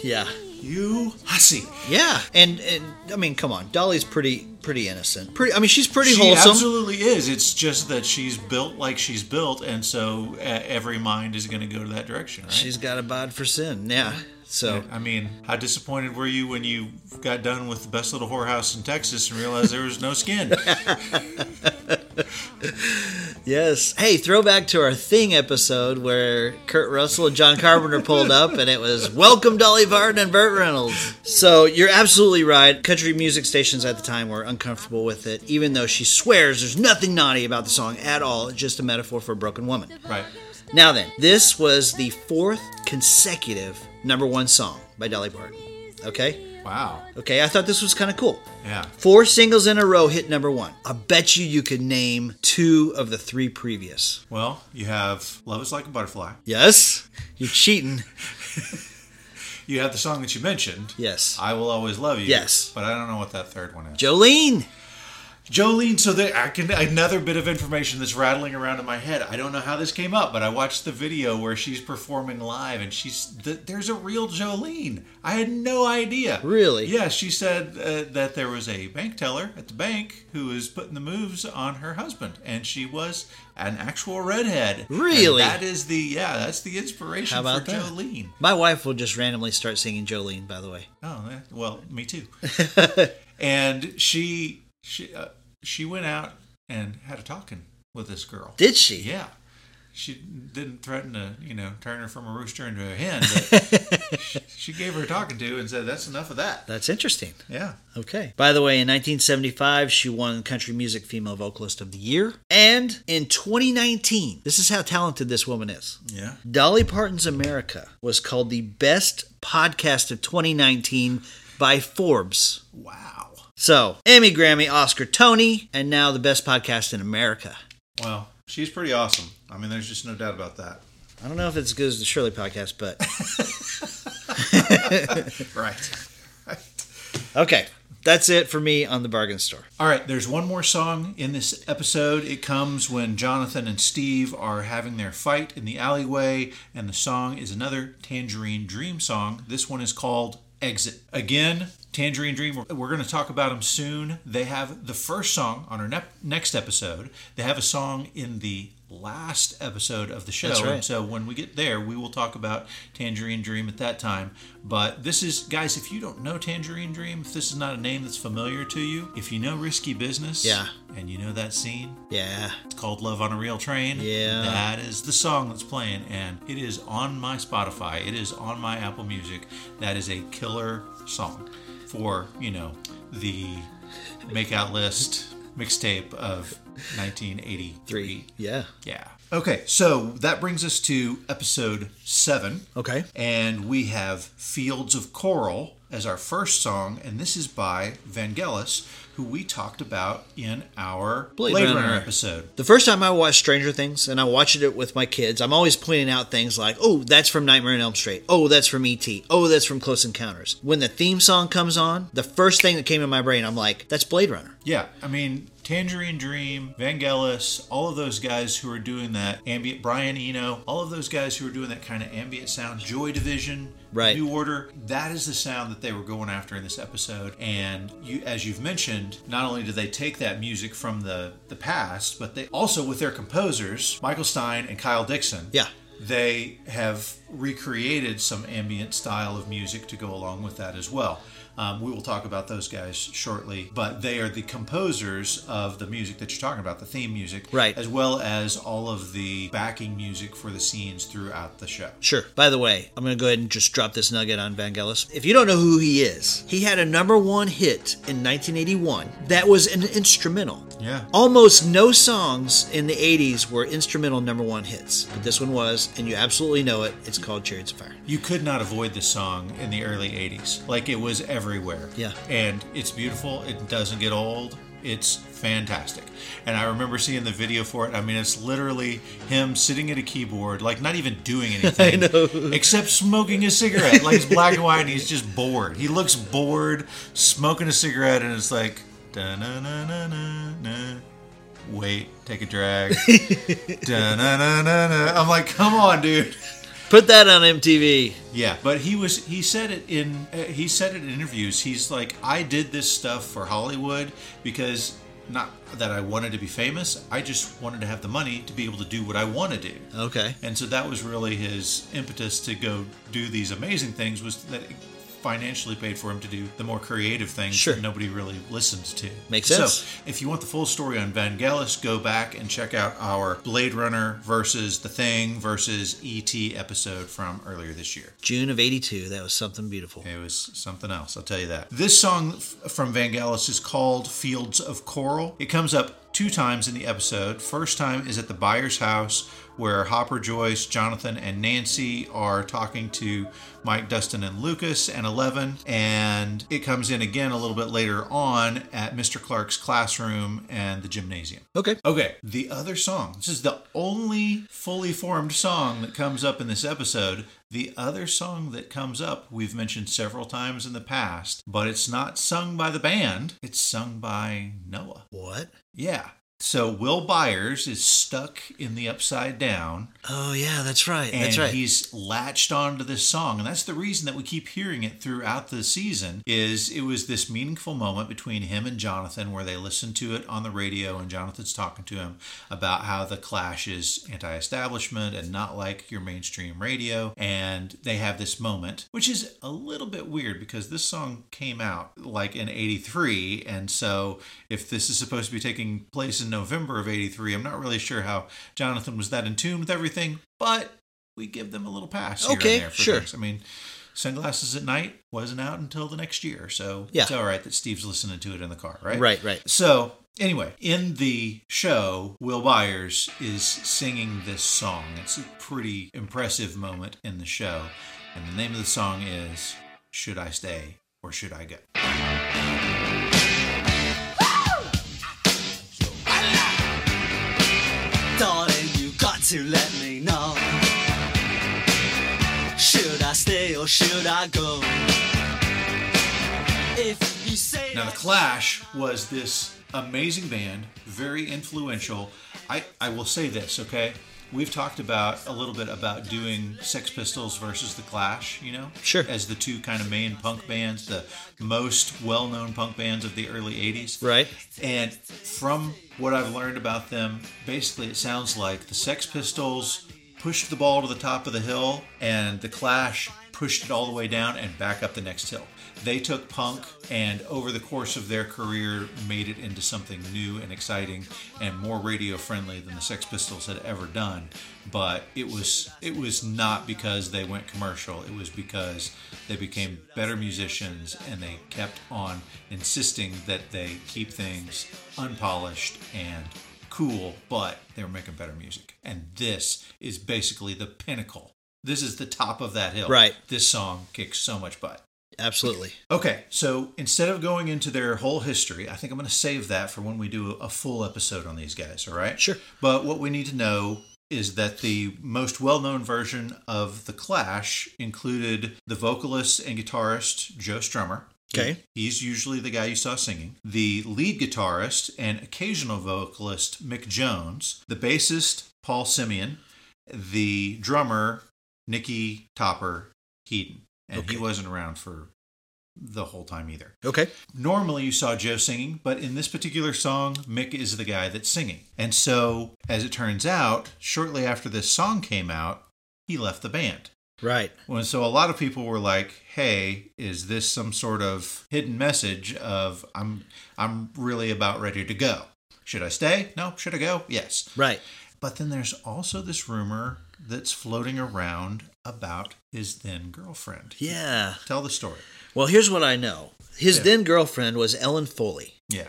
Speaker 2: yeah.
Speaker 1: You hussy.
Speaker 2: Yeah. And and I mean, come on. Dolly's pretty pretty innocent. Pretty. I mean, she's pretty
Speaker 1: She
Speaker 2: wholesome.
Speaker 1: absolutely is. It's just that she's built like she's built, and so uh, every mind is going to go to that direction, right?
Speaker 2: She's got a bod for sin. Yeah. So
Speaker 1: I mean, how disappointed were you when you got done with the best little whorehouse in Texas and realized there was no skin?
Speaker 2: yes. Hey, throwback to our thing episode where Kurt Russell and John Carpenter pulled up, and it was "Welcome Dolly Parton and Burt Reynolds." So you're absolutely right. Country music stations at the time were uncomfortable with it, even though she swears there's nothing naughty about the song at all. It's just a metaphor for a broken woman.
Speaker 1: right.
Speaker 2: Now then, this was the fourth consecutive number one song by Dolly Parton. Okay?
Speaker 1: Wow.
Speaker 2: Okay, I thought this was kind of cool.
Speaker 1: Yeah.
Speaker 2: Four singles in a row hit number one. I bet you you could name two of the three previous.
Speaker 1: Well, you have "Love Is Like a Butterfly."
Speaker 2: Yes? You're cheating.
Speaker 1: You have the song that you mentioned.
Speaker 2: Yes.
Speaker 1: "I Will Always Love You."
Speaker 2: Yes.
Speaker 1: But I don't know what that third one is.
Speaker 2: Jolene.
Speaker 1: Jolene, so there, I can another bit of information that's rattling around in my head. I don't know how this came up, but I watched the video where she's performing live, and she's th- there's a real Jolene. I had no idea.
Speaker 2: Really?
Speaker 1: Yeah, she said uh, that there was a bank teller at the bank who was putting the moves on her husband, and she was an actual redhead. And
Speaker 2: Really?
Speaker 1: that is the yeah, that's the inspiration
Speaker 2: about
Speaker 1: for
Speaker 2: that?
Speaker 1: Jolene.
Speaker 2: My wife will just randomly start singing Jolene, by the way.
Speaker 1: Oh, eh, well, me too. and she she uh, she went out and had a talking with this girl.
Speaker 2: Did she?
Speaker 1: Yeah. she didn't threaten to, you know, turn her from a rooster into a hen. But she, she gave her a talking to and said, "That's enough of that."
Speaker 2: That's interesting.
Speaker 1: Yeah.
Speaker 2: Okay. By the way, in 1975, she won Country Music Female Vocalist of the Year. And in 2019, this is how talented this woman is.
Speaker 1: Yeah.
Speaker 2: Dolly Parton's America was called the best podcast of 2019 by Forbes.
Speaker 1: Wow.
Speaker 2: So, Emmy, Grammy, Oscar, Tony, and now the best podcast in America.
Speaker 1: Well, she's pretty awesome. I mean, there's just no doubt about that.
Speaker 2: I don't know if it's as good as the Shirley podcast, but
Speaker 1: Right. right.
Speaker 2: okay. That's it for me on the bargain store.
Speaker 1: All right, there's one more song in this episode. It comes when Jonathan and Steve are having their fight in the alleyway, and the song is another Tangerine Dream song. This one is called Exit. Again, Tangerine Dream, we're- going to talk about them soon. They have the first song on our ne- next episode. They have a song in the last episode of the show.
Speaker 2: Right.
Speaker 1: And so when we get there, we will talk about Tangerine Dream at that time. But this is, guys, if you don't know Tangerine Dream, if this is not a name that's familiar to you, if you know Risky Business,
Speaker 2: Yeah.
Speaker 1: and you know that scene,
Speaker 2: Yeah.
Speaker 1: it's called Love on a Real Train.
Speaker 2: Yeah.
Speaker 1: That is the song that's playing, and it is on my Spotify. It is on my Apple Music. That is a killer song for, you know, the makeout list mixtape of 1983.
Speaker 2: Yeah.
Speaker 1: Yeah. Okay, so that brings us to episode seven.
Speaker 2: Okay.
Speaker 1: And we have Fields of Coral as our first song, and this is by Vangelis, who we talked about in our
Speaker 2: Blade
Speaker 1: Blade,
Speaker 2: Runner.
Speaker 1: Runner. episode.
Speaker 2: The first time I watched Stranger Things, and I watched it with my kids, I'm always pointing out things like, oh, that's from Nightmare on Elm Street. Oh, that's from E.T. Oh, that's from Close Encounters. When the theme song comes on, the first thing that came in my brain, I'm like, that's Blade Runner.
Speaker 1: Yeah, I mean, Tangerine Dream, Vangelis, all of those guys who are doing that ambient, Brian Eno, all of those guys who are doing that kind of ambient sound, Joy Division,
Speaker 2: Right.
Speaker 1: New Order, that is the sound that they were going after in this episode. And you, as you've mentioned, not only do they take that music from the the past, but they also with their composers, Michael Stein and Kyle Dixon.
Speaker 2: Yeah.
Speaker 1: They have recreated some ambient style of music to go along with that as well. Um, we will talk about those guys shortly, but they are the composers of the music that you're talking about, the theme music,
Speaker 2: Right.
Speaker 1: As well as all of the backing music for the scenes throughout the show.
Speaker 2: Sure. By the way, I'm going to go ahead and just drop this nugget on Vangelis. If you don't know who he is, he had a number one hit in 1981 that was an instrumental.
Speaker 1: Yeah.
Speaker 2: Almost no songs in the 80s were instrumental number one hits, but this one was, and you absolutely know it. It's called Chariots of Fire.
Speaker 1: You could not avoid this song in the early 80s. Like it was everywhere.
Speaker 2: Yeah.
Speaker 1: And it's beautiful. It doesn't get old. It's fantastic. And I remember seeing the video for it. I mean, it's literally him sitting at a keyboard, like not even doing anything. Except smoking a cigarette. Like it's black and white and he's just bored. He looks bored, smoking a cigarette, and it's like, da na na na na na. Wait, take a drag. na na na na. I'm like, come on, dude.
Speaker 2: Put that on MTV.
Speaker 1: Yeah, but he was he said it in uh, he said it in interviews. He's like, I did this stuff for Hollywood because not that I wanted to be famous. I just wanted to have the money to be able to do what I want to do.
Speaker 2: Okay.
Speaker 1: And so that was really his impetus to go do these amazing things was that financially paid for him to do the more creative things
Speaker 2: Sure.
Speaker 1: that nobody really listens to.
Speaker 2: Makes sense.
Speaker 1: So, if you want the full story on Vangelis, go back and check out our Blade Runner versus The Thing versus ET episode from earlier this year.
Speaker 2: June of 82. That was something beautiful.
Speaker 1: It was something else, I'll tell you that. This song from Vangelis is called Fields of Coral. It comes up two times in the episode. First time is at the Byers' house where Hopper, Joyce, Jonathan, and Nancy are talking to Mike, Dustin, and Lucas and Eleven. And it comes in again a little bit later on at Mr. Clark's classroom and the gymnasium.
Speaker 2: Okay.
Speaker 1: Okay, the other song. This is the only fully formed song that comes up in this episode. The other song that comes up, we've mentioned several times in the past, but it's not sung by the band, it's sung by Noah.
Speaker 2: What?
Speaker 1: Yeah. So Will Byers is stuck in the upside down
Speaker 2: Oh, yeah, that's right.
Speaker 1: and
Speaker 2: that's right.
Speaker 1: he's latched onto this song and that's the reason that we keep hearing it throughout the season is it was this meaningful moment between him and jonathan where they listen to it on the radio and jonathan's talking to him about how the clash is anti-establishment and not like your mainstream radio and they have this moment which is a little bit weird because this song came out like in 83 and so if this is supposed to be taking place in in November of 83. I'm not really sure how Jonathan was that in tune with everything, but we give them a little pass here
Speaker 2: Okay,
Speaker 1: and there for
Speaker 2: sure.
Speaker 1: things. I mean, Sunglasses at Night wasn't out until the next year, so
Speaker 2: Yeah.
Speaker 1: it's all right that Steve's listening to it in the car, right?
Speaker 2: Right, right.
Speaker 1: So, anyway, in the show, Will Byers is singing this song. It's a pretty impressive moment in the show. And the name of the song is Should I Stay or Should I Go?
Speaker 5: To let me know. Should I stay or should I go? If you say
Speaker 1: Now, The Clash was this amazing band, very influential. I, I will say this, okay? We've talked about a little bit about doing Sex Pistols versus The Clash, you know?
Speaker 2: Sure.
Speaker 1: As the two kind of main punk bands, the most well known punk bands of the early 80s.
Speaker 2: Right.
Speaker 1: And from what I've learned about them, basically it sounds like the Sex Pistols pushed the ball to the top of the hill and the Clash pushed it all the way down and back up the next hill. They took punk and over the course of their career made it into something new and exciting and more radio friendly than the Sex Pistols had ever done. But it was it was not because they went commercial. It was because they became better musicians and they kept on insisting that they keep things unpolished and cool, but they were making better music. And this is basically the pinnacle. This is the top of that hill.
Speaker 2: Right.
Speaker 1: This song kicks so much butt.
Speaker 2: Absolutely.
Speaker 1: Okay, so instead of going into their whole history, I think I'm going to save that for when we do a full episode on these guys, all right?
Speaker 2: Sure.
Speaker 1: But what we need to know is that the most well known version of The Clash included the vocalist and guitarist Joe Strummer.
Speaker 2: Okay.
Speaker 1: He's usually the guy you saw singing. The lead guitarist and occasional vocalist Mick Jones. The bassist Paul Simonon. The drummer Nicky Topper Headon. And he wasn't around for the whole time either.
Speaker 2: Okay.
Speaker 1: Normally you saw Joe singing, but in this particular song, Mick is the guy that's singing. And so, as it turns out, shortly after this song came out, he left the band.
Speaker 2: Right.
Speaker 1: Well, so a lot of people were like, "Hey, is this some sort of hidden message of I'm I'm really about ready to go? Should I stay? No. Should I go? Yes."
Speaker 2: Right.
Speaker 1: But then there's also this rumor that's floating around about his then girlfriend.
Speaker 2: Yeah.
Speaker 1: Tell the story.
Speaker 2: Well, here's what I know. His
Speaker 1: Yeah.
Speaker 2: then girlfriend was Ellen Foley.
Speaker 1: Yeah.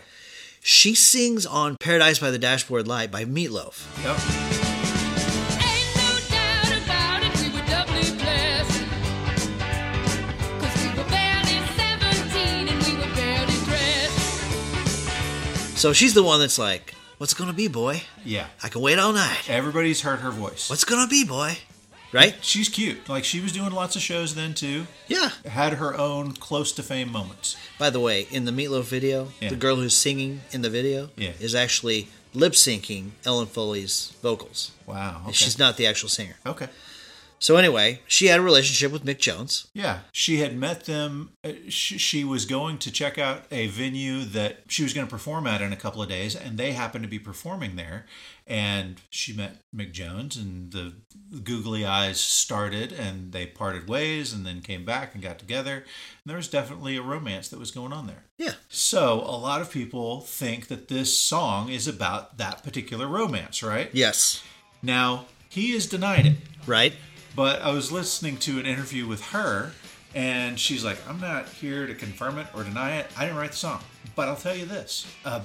Speaker 2: She sings on Paradise by the Dashboard Light by Meatloaf.
Speaker 1: Yep.
Speaker 6: Ain't no doubt about it, we were doubly blessed. 'Cause we were barely 17 and we were barely dressed.
Speaker 2: So she's the one that's like, What's it gonna be, boy?
Speaker 1: Yeah.
Speaker 2: I can wait all night.
Speaker 1: Everybody's heard her voice.
Speaker 2: What's it gonna be, boy? Right?
Speaker 1: She's cute. Like she was doing lots of shows then too.
Speaker 2: Yeah.
Speaker 1: Had her own close to fame moments.
Speaker 2: By the way, in the Meatloaf video,
Speaker 1: Yeah.
Speaker 2: the girl who's singing in the video
Speaker 1: Yeah.
Speaker 2: is actually lip syncing Ellen Foley's vocals.
Speaker 1: Wow. Okay.
Speaker 2: She's not the actual singer.
Speaker 1: okay.
Speaker 2: So anyway, she had a relationship with Mick Jones.
Speaker 1: Yeah, she had met them. uh, She, she was going to check out a venue that she was going to perform at in a couple of days, and they happened to be performing there. And she met Mick Jones, and the googly eyes started, and they parted ways, and then came back and got together. And there was definitely a romance that was going on there.
Speaker 2: Yeah.
Speaker 1: So a lot of people think that this song is about that particular romance, right?
Speaker 2: Yes.
Speaker 1: Now he has denied it.
Speaker 2: Right?
Speaker 1: But I was listening to an interview with her, and she's like, I'm not here to confirm it or deny it. I didn't write the song. But I'll tell you this a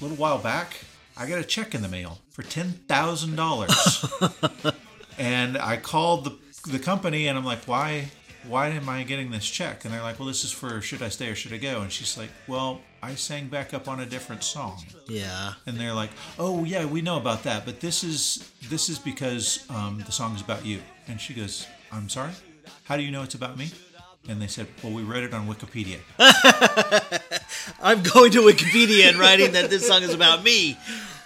Speaker 1: little while back, I got a check in the mail for $10,000. and I called the, the company, and I'm like, why? Why am I getting this check? And they're like, well, this is for should I stay or should I go? And she's like, well, I sang back up on a different song
Speaker 2: Yeah.
Speaker 1: and they're like, "Oh yeah, we know about that, but this is this is because um, the song is about you." And she goes, "I'm sorry, how do you know it's about me?" And they said, "Well, we read it on Wikipedia."
Speaker 2: I'm going to Wikipedia and writing that this song is about me.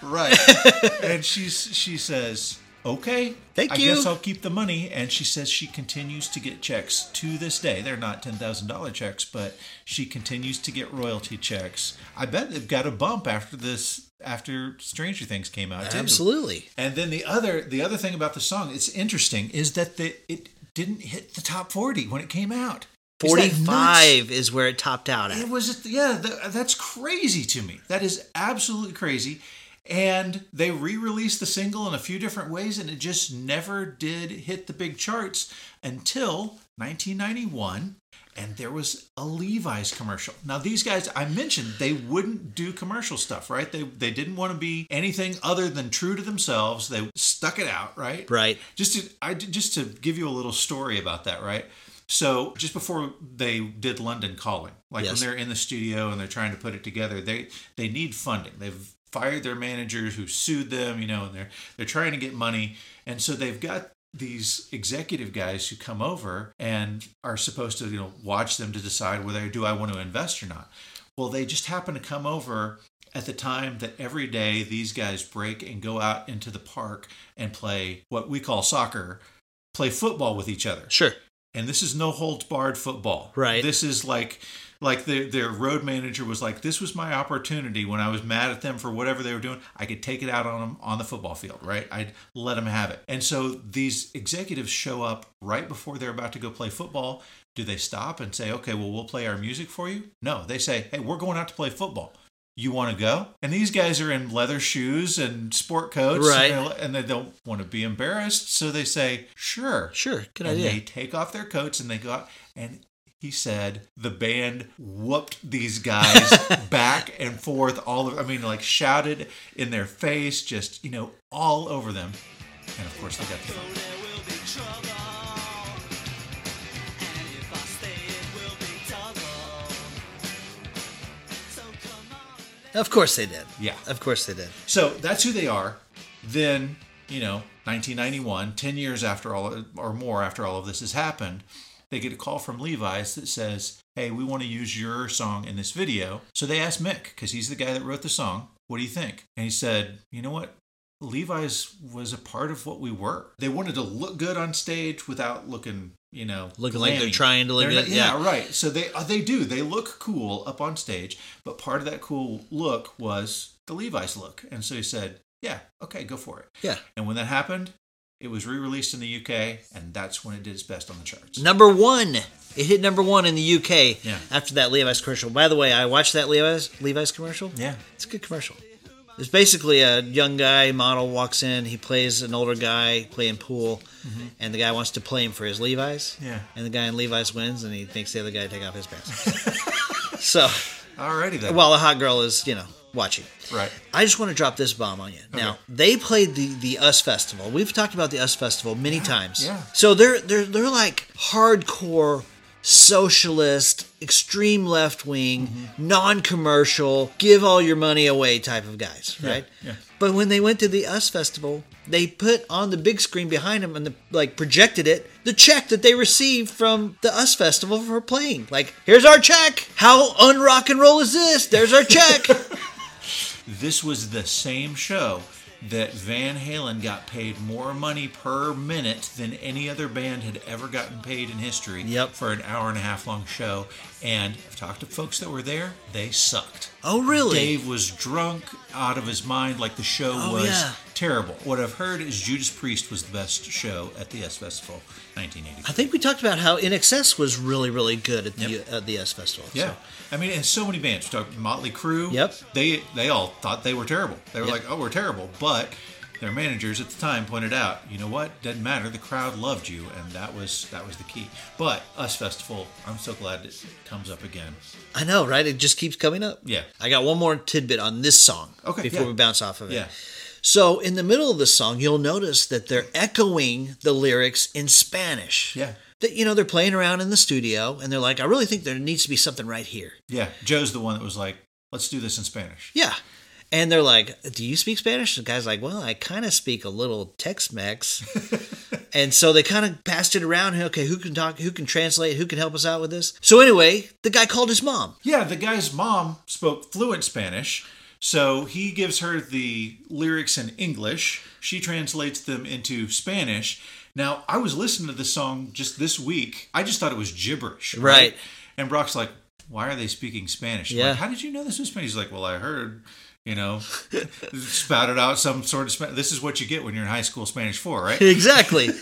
Speaker 1: right. and she's she says, "Okay,
Speaker 2: Thank
Speaker 1: I
Speaker 2: you."
Speaker 1: I guess I'll keep the money." And she says she continues to get checks to this day. They're not ten thousand dollar checks, but she continues to get royalty checks. I bet they've got a bump after this after Stranger Things came out.
Speaker 2: Absolutely.
Speaker 1: And then the other the other thing about the song, it's interesting, is that the it didn't hit the top forty when it came out. Nuts?
Speaker 2: 45 is where it topped out
Speaker 1: It was yeah, th- that's crazy to me. That is absolutely crazy. And they re released the single in a few different ways, and it just never did hit the big charts until 1991. And there was a Levi's commercial. Now, these guys, I mentioned they wouldn't do commercial stuff, right? They, they didn't want to be anything other than true to themselves. They stuck it out, right?
Speaker 2: Right.
Speaker 1: Just to, I, just to give you a little story about that, right? So just before they did London Calling, like
Speaker 2: Yes.
Speaker 1: when they're in the studio and they're trying to put it together, they they need funding. They've fired their managers who sued them, you know, and they're they're trying to get money, and so they've got these executive guys who come over and are supposed to you know watch them to decide whether do I want to invest or not. Well, they just happen to come over at the time that every day these guys break and go out into the park and play what we call soccer, play football with each other
Speaker 2: Sure.
Speaker 1: And this is no holds barred football.
Speaker 2: Right.
Speaker 1: This is like like their their road manager was like, this was my opportunity when I was mad at them for whatever they were doing. I could take it out on them on the football field, right? I'd let them have it. And so these executives show up right before they're about to go play football. Do they stop and say, okay, well, we'll play our music for you? No, they say, hey, we're going out to play football. You want to go? And these guys are in leather shoes and sport coats,
Speaker 2: Right.
Speaker 1: And, and they don't want to be embarrassed, so they say, "Sure,
Speaker 2: Sure. Good
Speaker 1: and
Speaker 2: idea.
Speaker 1: they take off their coats and they go out and he said the band whooped these guys back and forth all of, i mean like shouted in their face just you know all over them and of course they got the phone.
Speaker 2: Of course they did.
Speaker 1: Yeah.
Speaker 2: Of course they did.
Speaker 1: so that's who they are then you know 1991 10 years after all or more after all of this has happened they get a call from levi's that says hey we want to use your song in this video so they asked mick because he's the guy that wrote the song what do you think and he said you know what levi's was a part of what we were they wanted to look good on stage without looking you know
Speaker 2: Looking like they're trying to look
Speaker 1: They're not-
Speaker 2: yeah.
Speaker 1: right so they uh, they do they look cool up on stage but part of that cool look was the levi's look and so he said yeah okay go for it
Speaker 2: Yeah.
Speaker 1: and when that happened it was re-released in the uk and that's when it did its best on the charts
Speaker 2: Number one. It hit number one in the UK
Speaker 1: Yeah.
Speaker 2: after that Levi's commercial. By the way, I watched that Levi's Levi's commercial.
Speaker 1: yeah
Speaker 2: It's a good commercial. It's basically a young guy model walks in. He plays an older guy playing pool, and the guy wants to play him for his Levi's.
Speaker 1: Mm-hmm. Yeah.
Speaker 2: And the guy in Levi's wins, and he thinks the other guy take off his pants. so
Speaker 1: alrighty then
Speaker 2: while the hot girl is, you know, watching.
Speaker 1: right
Speaker 2: I just want to drop this bomb on you. Now they played the the US Festival. We've talked about the US Festival many times.
Speaker 1: yeah.
Speaker 2: So they're they're they're like hardcore socialist, extreme left wing,
Speaker 1: Mm-hmm.
Speaker 2: non-commercial, give all your money away type of guys, right?
Speaker 1: yeah.
Speaker 2: But when they went to the US Festival, they put on the big screen behind them and the, like projected it the check that they received from the US Festival for playing. Like, here's our check. How unrock and roll is this? There's our check.
Speaker 1: this was the same show that Van Halen got paid more money per minute than any other band had ever gotten paid in history
Speaker 2: Yep.
Speaker 1: for an hour and a half long show. And I've talked to folks that were there, they sucked.
Speaker 2: oh, really?
Speaker 1: Dave was drunk out of his mind, like the show
Speaker 2: Oh,
Speaker 1: was
Speaker 2: yeah.
Speaker 1: terrible. What I've heard is Judas Priest was the best show at the S Festival, 1980.
Speaker 2: I think we talked about how INXS was really, really good at the at the S Festival.
Speaker 1: Yeah,
Speaker 2: So,
Speaker 1: I mean, and so many bands. We talked Motley Crue.
Speaker 2: Yep.
Speaker 1: They they all thought they were terrible. They were
Speaker 2: Yep.
Speaker 1: like, "Oh, we're terrible," but their managers at the time pointed out, you know what? Doesn't matter. The crowd loved you, and that was that was the key. But Us Festival, I'm so glad it comes up again.
Speaker 2: I know, right? It just keeps coming up.
Speaker 1: Yeah.
Speaker 2: I got one more tidbit on this song.
Speaker 1: Okay,
Speaker 2: Before
Speaker 1: yeah.
Speaker 2: we bounce off of it.
Speaker 1: Yeah.
Speaker 2: So in the middle of the song, you'll notice that they're echoing the lyrics in Spanish.
Speaker 1: Yeah.
Speaker 2: That you know they're playing around in the studio, and they're like, "I really think there needs to be something right here."
Speaker 1: Yeah, Joe's the one that was like, "Let's do this in Spanish."
Speaker 2: Yeah. And they're like, Do you speak Spanish? The guy's like, Well, I kind of speak a little Tex Mex. and so they kind of passed it around. Okay, who can talk? Who can translate? Who can help us out with this? So anyway, the guy called his mom.
Speaker 1: Yeah, the guy's mom spoke fluent Spanish, so he gives her the lyrics in English. She translates them into Spanish. Now, I was listening to this song just this week. I just thought it was gibberish.
Speaker 2: Right.
Speaker 1: And Brock's like, why are they speaking Spanish?
Speaker 2: Yeah.
Speaker 1: Like, How did you know this was Spanish? He's like, well, I heard, you know, spouted out some sort of. This is what you get when you're in high school Spanish 4, right?
Speaker 2: Exactly.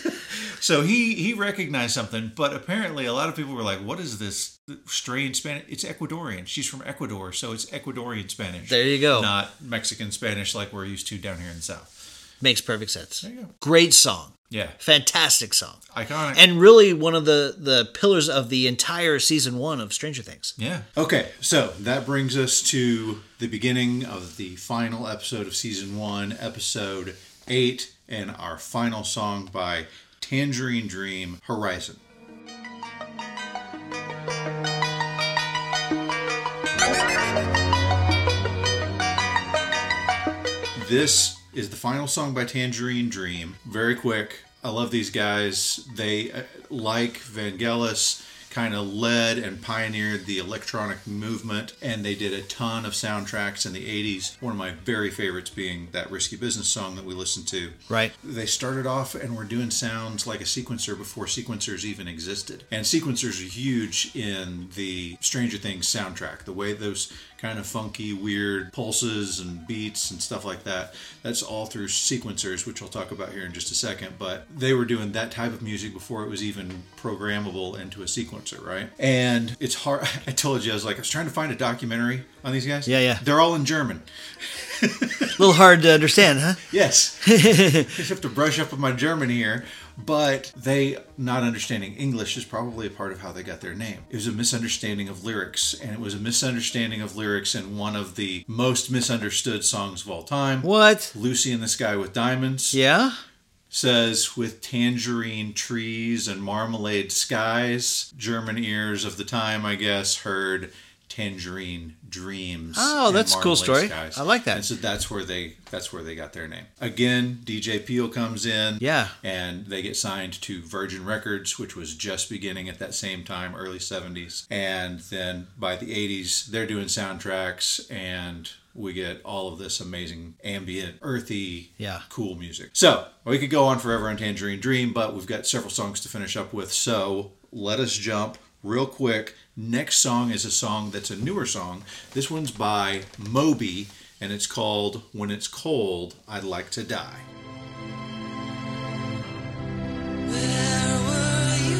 Speaker 1: So he he recognized something, but apparently a lot of people were like, "What is this strange Spanish?" It's Ecuadorian. She's from Ecuador, so it's Ecuadorian Spanish.
Speaker 2: There you go.
Speaker 1: Not Mexican Spanish like we're used to down here in the South.
Speaker 2: Makes perfect sense.
Speaker 1: There you go.
Speaker 2: Great song.
Speaker 1: Yeah,
Speaker 2: Fantastic song.
Speaker 1: iconic.
Speaker 2: And really one of the, the pillars of the entire season one of Stranger Things.
Speaker 1: Yeah. Okay, so that brings us to the beginning of the final episode of season one, episode eight, and our final song by Tangerine Dream Horizon. This is the final song by Tangerine Dream. Very quick. I love these guys. They, uh, like Vangelis, kind of led and pioneered the electronic movement, and they did a ton of soundtracks in the 80s. One of my very favorites being that Risky Business song that we listened to.
Speaker 2: Right.
Speaker 1: They started off and were doing sounds like a sequencer before sequencers even existed. And sequencers are huge in the Stranger Things soundtrack. The way those kind of funky, weird pulses and beats and stuff like that, that's all through sequencers, which I'll talk about here in just a second. But they were doing that type of music before it was even programmable into a sequencer, right? And it's hard. I told you, I was like, I was trying to find a documentary on these guys.
Speaker 2: Yeah, yeah.
Speaker 1: They're all in German.
Speaker 2: A little hard to understand, huh?
Speaker 1: Yes. I just have to brush up on my German here. But they not understanding English is probably a part of how they got their name. It was a misunderstanding of lyrics, and it was a misunderstanding of lyrics in one of the most misunderstood songs of all time.
Speaker 2: What?
Speaker 1: Lucy in the Sky with Diamonds
Speaker 2: Yeah?
Speaker 1: says, with tangerine trees and marmalade skies, German ears of the time, I guess, heard tangerine dreams.
Speaker 2: Oh, that's a cool story. I like that.
Speaker 1: And so that's where they that's where they got their name. Again, DJ Peel comes in.
Speaker 2: Yeah.
Speaker 1: And they get signed to Virgin Records, which was just beginning at that same time, early 70s. And then by the 80s, they're doing soundtracks and we get all of this amazing ambient, earthy,
Speaker 2: Yeah.
Speaker 1: cool music. So we could go on forever on Tangerine Dream, but we've got several songs to finish up with. So let us jump real quick. Next song is a song that's a newer song. This one's by Moby, and it's called When It's Cold, I'd Like to Die.
Speaker 3: Where were you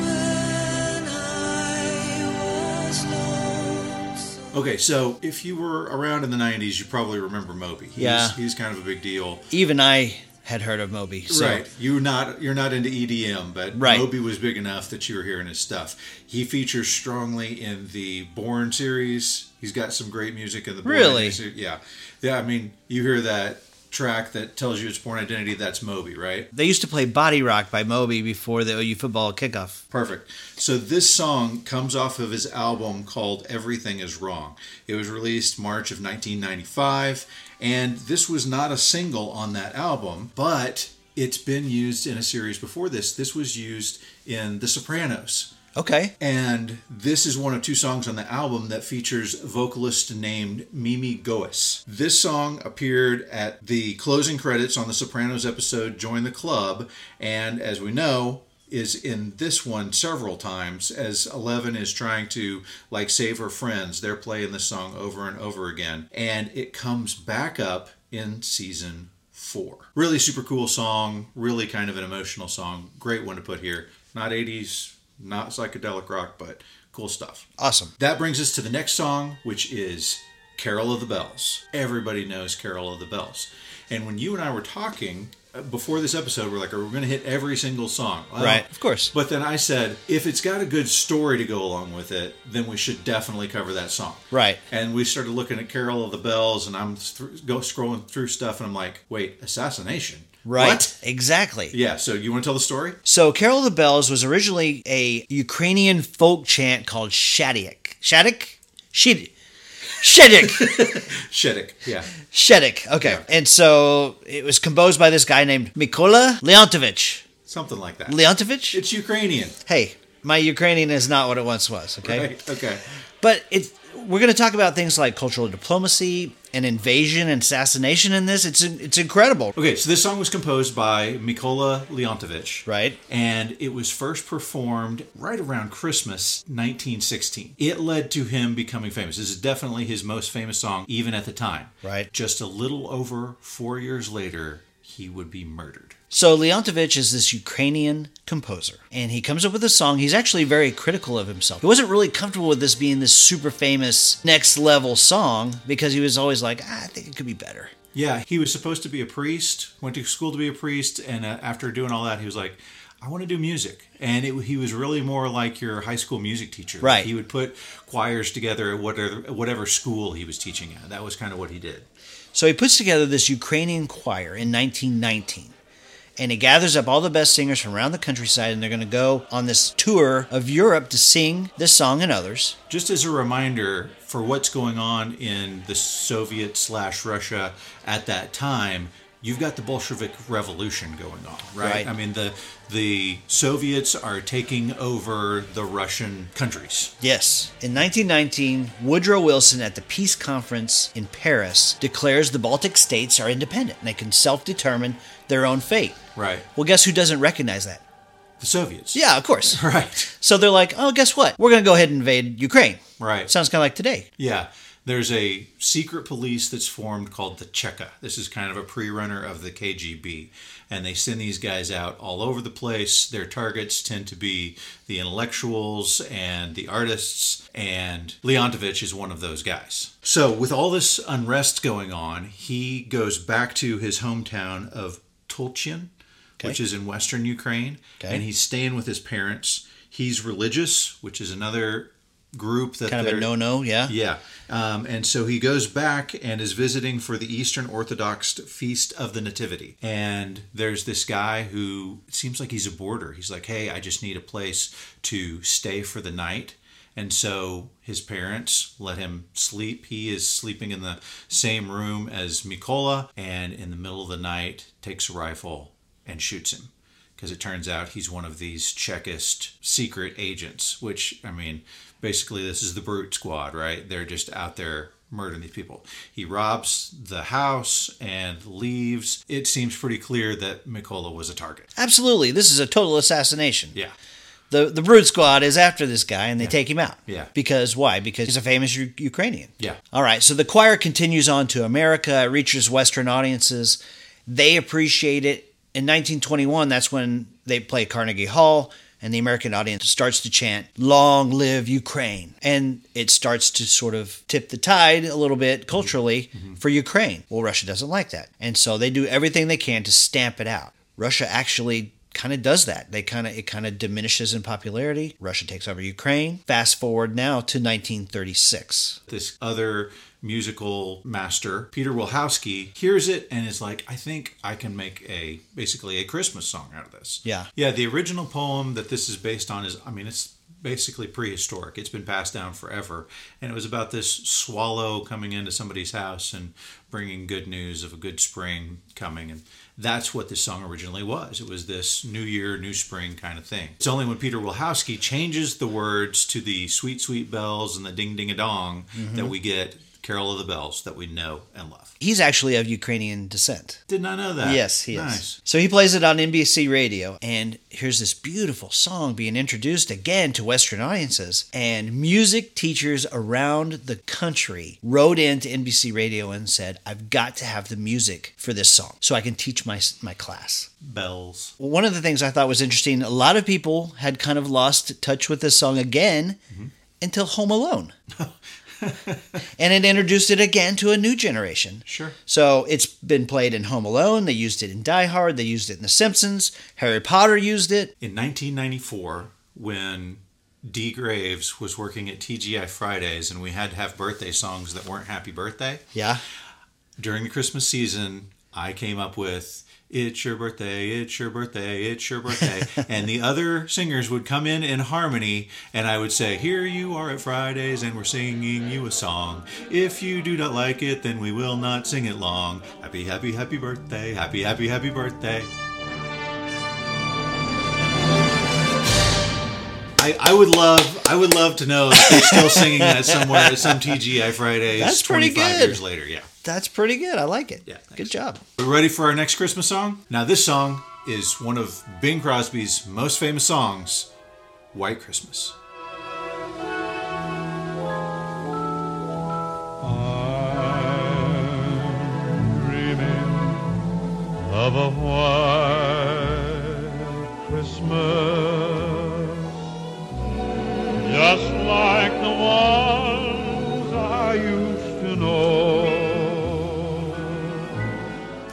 Speaker 3: when I was lost?
Speaker 1: Okay, so if you were around in the 90s, you probably remember Moby. He's,
Speaker 2: Yeah.
Speaker 1: He's kind of a big deal.
Speaker 2: Even I had heard of Moby. So.
Speaker 1: Right. You're not you're not into EDM, but
Speaker 2: Right.
Speaker 1: Moby was big enough that you were hearing his stuff. He features strongly in the Bourne series. He's got some great music in the Bourne
Speaker 2: Really?
Speaker 1: series. Yeah. Yeah, I mean, you hear that track that tells you it's Bourne Identity, that's Moby, right?
Speaker 2: They used to play Body Rock by Moby before the OU football kickoff.
Speaker 1: Perfect. So this song comes off of his album called Everything Is Wrong. It was released March of 1995, and this was not a single on that album, but it's been used in a series before this. This was used in The Sopranos.
Speaker 2: Okay.
Speaker 1: And this is one of two songs on the album that features vocalist named Mimi Goese. This song appeared at the closing credits on the Sopranos episode Join the Club, and as we know, is in this one several times as Eleven is trying to like save her friends. They're playing this song over and over again, and it comes back up in season four. Really super cool song, really kind of an emotional song. Great one to put here. Not 80s, not psychedelic rock, but cool stuff.
Speaker 2: Awesome.
Speaker 1: That brings us to the next song, which is Carol of the Bells. Everybody knows Carol of the Bells. And when you and I were talking before this episode, we're like, are we going to hit every single song? Well,
Speaker 2: Right, of course.
Speaker 1: But then I said, if it's got a good story to go along with it, then we should definitely cover that song.
Speaker 2: Right.
Speaker 1: And we started looking at Carol of the Bells, and I'm th- go scrolling through stuff, and I'm like, wait, assassination?
Speaker 2: Right.
Speaker 1: What?
Speaker 2: Exactly.
Speaker 1: Yeah. So you want to tell the story?
Speaker 2: So, Carol of the Bells was originally a Ukrainian folk chant called Shadik. Shadik? Shid. Shedik.
Speaker 1: Sheddick. Yeah.
Speaker 2: Shedik. Okay. And so it was composed by this guy named Mikola Leontovich.
Speaker 1: Something like that.
Speaker 2: Leontovich?
Speaker 1: It's Ukrainian.
Speaker 2: Hey, my Ukrainian is not what it once was, okay?
Speaker 1: Right? Okay.
Speaker 2: But it, we're going to talk about things like cultural diplomacy and invasion and assassination in this. It's it's incredible.
Speaker 1: Okay, so this song was composed by Mikola Leontovich.
Speaker 2: Right.
Speaker 1: And it was first performed right around Christmas 1916. It led to him becoming famous. This is definitely his most famous song, even at the time.
Speaker 2: Right.
Speaker 1: Just a little over four years later, he would be murdered.
Speaker 2: So Leontovich is this Ukrainian composer, and he comes up with a song. He's actually very critical of himself. He wasn't really comfortable with this being this super famous next level song because he was always like, ah, I think it could be better.
Speaker 1: Yeah, he was supposed to be a priest, went to school to be a priest, and uh, after doing all that, he was like, I want to do music. And it, he was really more like your high school music teacher.
Speaker 2: Right.
Speaker 1: He would put choirs together at whatever, whatever school he was teaching at. That was kind of what he did.
Speaker 2: So he puts together this Ukrainian choir in 1919. And he gathers up all the best singers from around the countryside, and they're going to go on this tour of Europe to sing this song and others.
Speaker 1: Just as a reminder for what's going on in the Soviet slash Russia at that time, you've got the Bolshevik Revolution going on, right?
Speaker 2: Right.
Speaker 1: I mean, the the Soviets are taking over the Russian countries.
Speaker 2: Yes. In 1919, Woodrow Wilson at the Peace Conference in Paris declares the Baltic states are independent and they can self determine their own fate.
Speaker 1: Right.
Speaker 2: Well, guess who doesn't recognize that?
Speaker 1: The Soviets.
Speaker 2: Yeah, of course.
Speaker 1: Right.
Speaker 2: So they're like, oh, guess what? We're going to go ahead and invade Ukraine.
Speaker 1: Right.
Speaker 2: Sounds kind of like today.
Speaker 1: Yeah. There's a secret police that's formed called the Cheka. This is kind of a pre-runner of the KGB. And they send these guys out all over the place. Their targets tend to be the intellectuals and the artists, and Leontovich is one of those guys. So, with all this unrest going on, he goes back to his hometown of Tulchin, which is in western Ukraine,
Speaker 2: Okay.
Speaker 1: and he's staying with his parents. He's religious, which is another group that
Speaker 2: Kind of a
Speaker 1: they're-
Speaker 2: no no, yeah?
Speaker 1: yeah. Um, and so he goes back and is visiting for the Eastern Orthodox Feast of the Nativity. And there's this guy who seems like he's a boarder. He's like, hey, I just need a place to stay for the night. And so his parents let him sleep. He is sleeping in the same room as Mikola, and in the middle of the night takes a rifle and shoots him because it turns out he's one of these Chekist secret agents, which, I mean, basically this is the brute squad, right? They're just out there murdering these people. He robs the house and leaves. It seems pretty clear that Mikola was a target.
Speaker 2: Absolutely. This is a total assassination.
Speaker 1: Yeah.
Speaker 2: The the Brute Squad is after this guy and they take him out.
Speaker 1: Yeah.
Speaker 2: Because why? Because he's a famous U- Ukrainian.
Speaker 1: Yeah.
Speaker 2: All right. So the choir continues on to America, it reaches Western audiences. They appreciate it. In 1921, that's when they play Carnegie Hall, and the American audience starts to chant, Long live Ukraine. And it starts to sort of tip the tide a little bit culturally mm-hmm. Mm-hmm. for Ukraine. Well, Russia doesn't like that. And so they do everything they can to stamp it out. Russia actually kind of does that. They kind of it kind of diminishes in popularity. Russia takes over Ukraine. Fast forward now to 1936.
Speaker 1: This other musical master, Peter Wilhousky, hears it and is like, I think I can make a basically a Christmas song out of this.
Speaker 2: Yeah.
Speaker 1: Yeah, the original poem that this is based on is, I mean, it's basically prehistoric. It's been passed down forever. And it was about this swallow coming into somebody's house and bringing good news of a good spring coming. And that's what this song originally was. It was this new year, new spring kind of thing. It's only when Peter Wilhousky changes the words to the sweet, sweet bells and the ding, ding, a dong mm-hmm. that we get Carol of the Bells that we know and love.
Speaker 2: He's actually of Ukrainian descent.
Speaker 1: Did not know that.
Speaker 2: Yes, he is.
Speaker 1: nice.
Speaker 2: is. So he plays it on NBC radio, and here's this beautiful song being introduced again to Western audiences. And music teachers around the country wrote into NBC radio and said, "I've got to have the music for this song so I can teach my my class."
Speaker 1: Bells.
Speaker 2: One of the things I thought was interesting, a lot of people had kind of lost touch with this song again mm-hmm. until Home Alone. and it introduced it again to a new generation.
Speaker 1: Sure.
Speaker 2: So it's been played in Home Alone, they used it in Die Hard, they used it in The Simpsons, Harry Potter used it.
Speaker 1: In 1994, when D. Graves was working at TGI Fridays and we had to have birthday songs that weren't happy birthday,
Speaker 2: Yeah.
Speaker 1: during the Christmas season, I came up with It's Your Birthday, It's Your Birthday, It's Your Birthday. and the other singers would come in in harmony, and I would say, Here you are at Fridays, and we're singing you a song. If you do not like it, then we will not sing it long. Happy, happy, happy birthday, happy, happy, happy birthday. I, I would love I would love to know that they're still singing that somewhere at some TGI Fridays
Speaker 2: That's pretty good.
Speaker 1: years later. Yeah.
Speaker 2: That's pretty good. I like it.
Speaker 1: Yeah, thanks.
Speaker 2: Good job.
Speaker 1: We're ready for our next Christmas song? Now, this song is one of Bing Crosby's most famous songs, White Christmas.
Speaker 7: dreaming of a white just like the ones I used to know.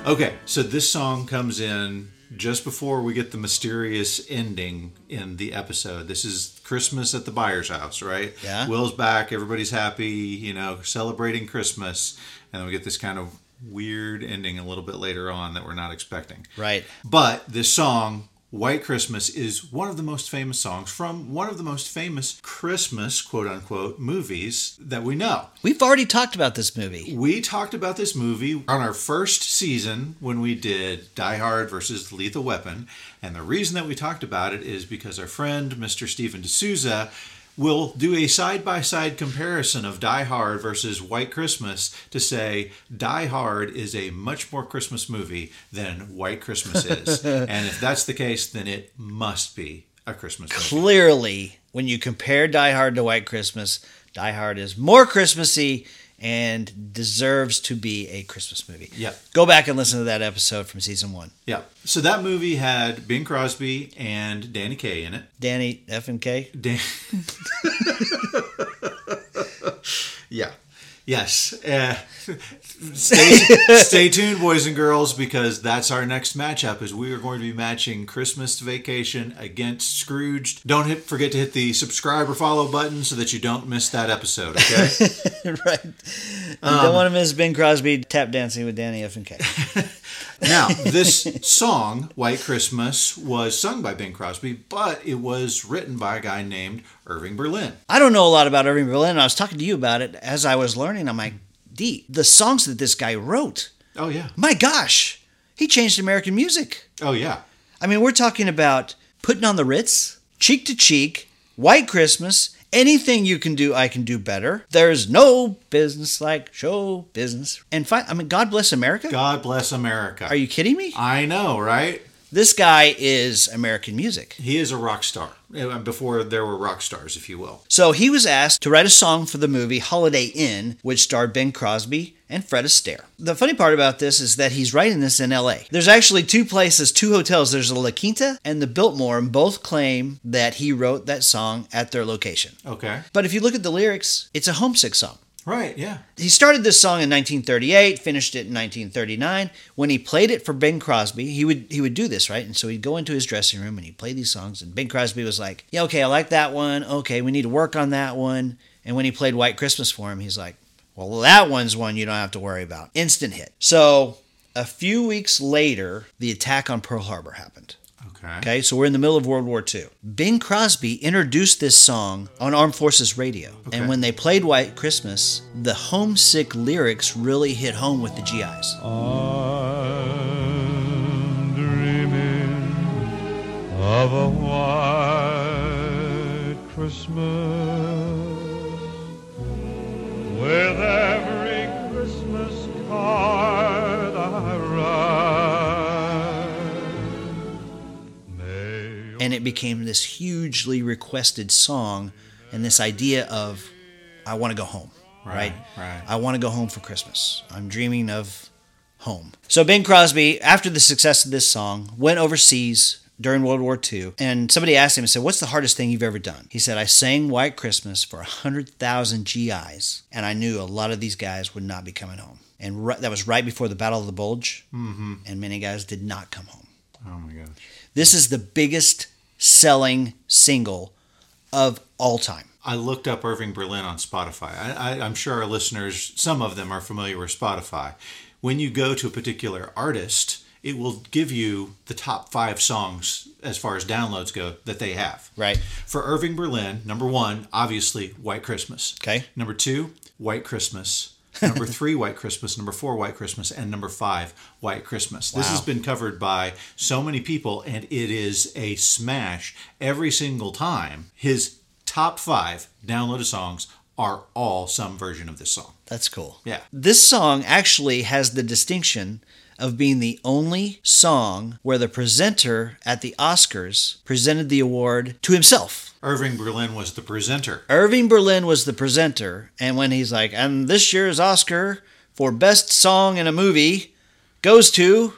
Speaker 1: Okay, so this song comes in just before we get the mysterious ending in the episode. This is Christmas at the Byers' house, right?
Speaker 2: Yeah.
Speaker 1: Will's back, everybody's happy, you know, celebrating Christmas. And then we get this kind of weird ending a little bit later on that we're not expecting.
Speaker 2: Right.
Speaker 1: But this song White Christmas, is one of the most famous songs from one of the most famous Christmas, quote unquote, movies that we know.
Speaker 2: We've already talked about this movie.
Speaker 1: We talked about this movie on our first season when we did Die Hard versus Lethal Weapon. And the reason that we talked about it is because our friend, Mr. Steven de Souza, will do a side by side comparison of Die Hard versus White Christmas to say Die Hard is a much more Christmas movie than White Christmas is. and if that's the case, then it must be a Christmas movie.
Speaker 2: Clearly, when you compare Die Hard to White Christmas, Die Hard is more Christmassy and deserves to be a Christmas movie.
Speaker 1: Yep.
Speaker 2: Go back and listen to that episode from season one.
Speaker 1: Yeah. So that movie had Bing Crosby and Danny Kaye in it.
Speaker 2: Danny F and K.
Speaker 1: Dan- yeah. Yes. Uh, stay, stay tuned, boys and girls, because that's our next matchup. Is we are going to be matching Christmas Vacation against Scrooged. Don't hit, forget to hit the subscribe or follow button so that you don't miss that episode. Okay.
Speaker 2: right. You don't want to miss Ben Crosby tap dancing with Danny F and K.
Speaker 1: now, this song, White Christmas, was sung by Bing Crosby, but it was written by a guy named Irving Berlin.
Speaker 2: I don't know a lot about Irving Berlin. I was talking to you about it as I was learning. I'm like, D, the songs that this guy wrote.
Speaker 1: Oh yeah.
Speaker 2: My gosh, he changed American music.
Speaker 1: Oh yeah.
Speaker 2: I mean, we're talking about putting on the Ritz, cheek to cheek, White Christmas, anything you can do, I can do better. There's no business like show business. And I mean, God bless America.
Speaker 1: God bless America.
Speaker 2: Are you kidding me?
Speaker 1: I know, right?
Speaker 2: This guy is American music.
Speaker 1: He is a rock star. Uh, Before there were rock stars, if you will.
Speaker 2: So he was asked to write a song for the movie Holiday Inn, which starred Ben Crosby and Fred Astaire. The funny part about this is that he's writing this in LA. There's actually two places, two hotels. There's the La Quinta and the Biltmore, and both claim that he wrote that song at their location.
Speaker 1: Okay.
Speaker 2: But if you look at the lyrics, it's a homesick song.
Speaker 1: Right, yeah.
Speaker 2: He started this song in 1938, finished it in 1939. When he played it for Bing Crosby, he would he would do this, right? And so he'd go into his dressing room and he'd play these songs and Bing Crosby was like, "Yeah, okay, I like that one. Okay, we need to work on that one." And when he played White Christmas for him, he's like, "Well, that one's one you don't have to worry about. Instant hit." So, a few weeks later, the attack on Pearl Harbor happened.
Speaker 1: Okay.
Speaker 2: Okay, so we're in the middle of World War II. Bing Crosby introduced this song on Armed Forces Radio.
Speaker 1: Okay.
Speaker 2: And when they played White Christmas, the homesick lyrics really hit home with the GIs.
Speaker 3: I'm dreaming of a white Christmas with every Christmas card
Speaker 2: And it became this hugely requested song and this idea of, I want to go home, right?
Speaker 1: Right, right.
Speaker 2: I want to go home for Christmas. I'm dreaming of home. So Bing Crosby, after the success of this song, went overseas during World War II, and somebody asked him and said, "What's the hardest thing you've ever done?" He said, "I sang White Christmas for hundred thousand GIs, and I knew a lot of these guys would not be coming home." And ri- that was right before the Battle of the Bulge, mm-hmm. and many guys did not come home.
Speaker 1: Oh my gosh.
Speaker 2: This is the biggest selling single of all time.
Speaker 1: I looked up Irving Berlin on Spotify. I, I, I'm sure our listeners, some of them are familiar with Spotify. When you go to a particular artist, it will give you the top five songs as far as downloads go that they have.
Speaker 2: Right.
Speaker 1: For Irving Berlin, number one, obviously White Christmas.
Speaker 2: Okay.
Speaker 1: Number two, White Christmas. Number three, White Christmas. Number four, White Christmas. And number five, White Christmas. This has been covered by so many people, and it is a smash every single time. His top five downloaded songs are all some version of this song.
Speaker 2: That's cool.
Speaker 1: Yeah.
Speaker 2: This song actually has the distinction of being the only song where the presenter at the Oscars presented the award to himself.
Speaker 1: Irving Berlin was the presenter.
Speaker 2: Irving Berlin was the presenter, and when he's like, and this year's Oscar for Best Song in a Movie goes to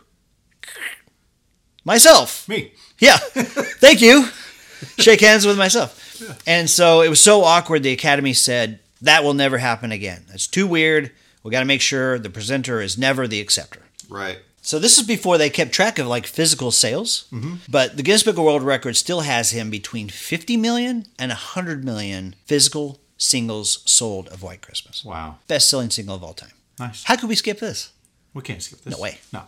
Speaker 2: myself.
Speaker 1: Me.
Speaker 2: Yeah. Thank you. Shake hands with myself. And so it was so awkward, the Academy said, that will never happen again. That's too weird. We got to make sure the presenter is never the acceptor.
Speaker 1: Right.
Speaker 2: So this is before they kept track of like physical sales. Mm-hmm. But the Guinness Book of World Records still has him between 50 million and 100 million physical singles sold of White Christmas.
Speaker 1: Wow.
Speaker 2: Best selling single of all time.
Speaker 1: Nice.
Speaker 2: How could we skip this?
Speaker 1: We can't skip this.
Speaker 2: No way.
Speaker 1: No.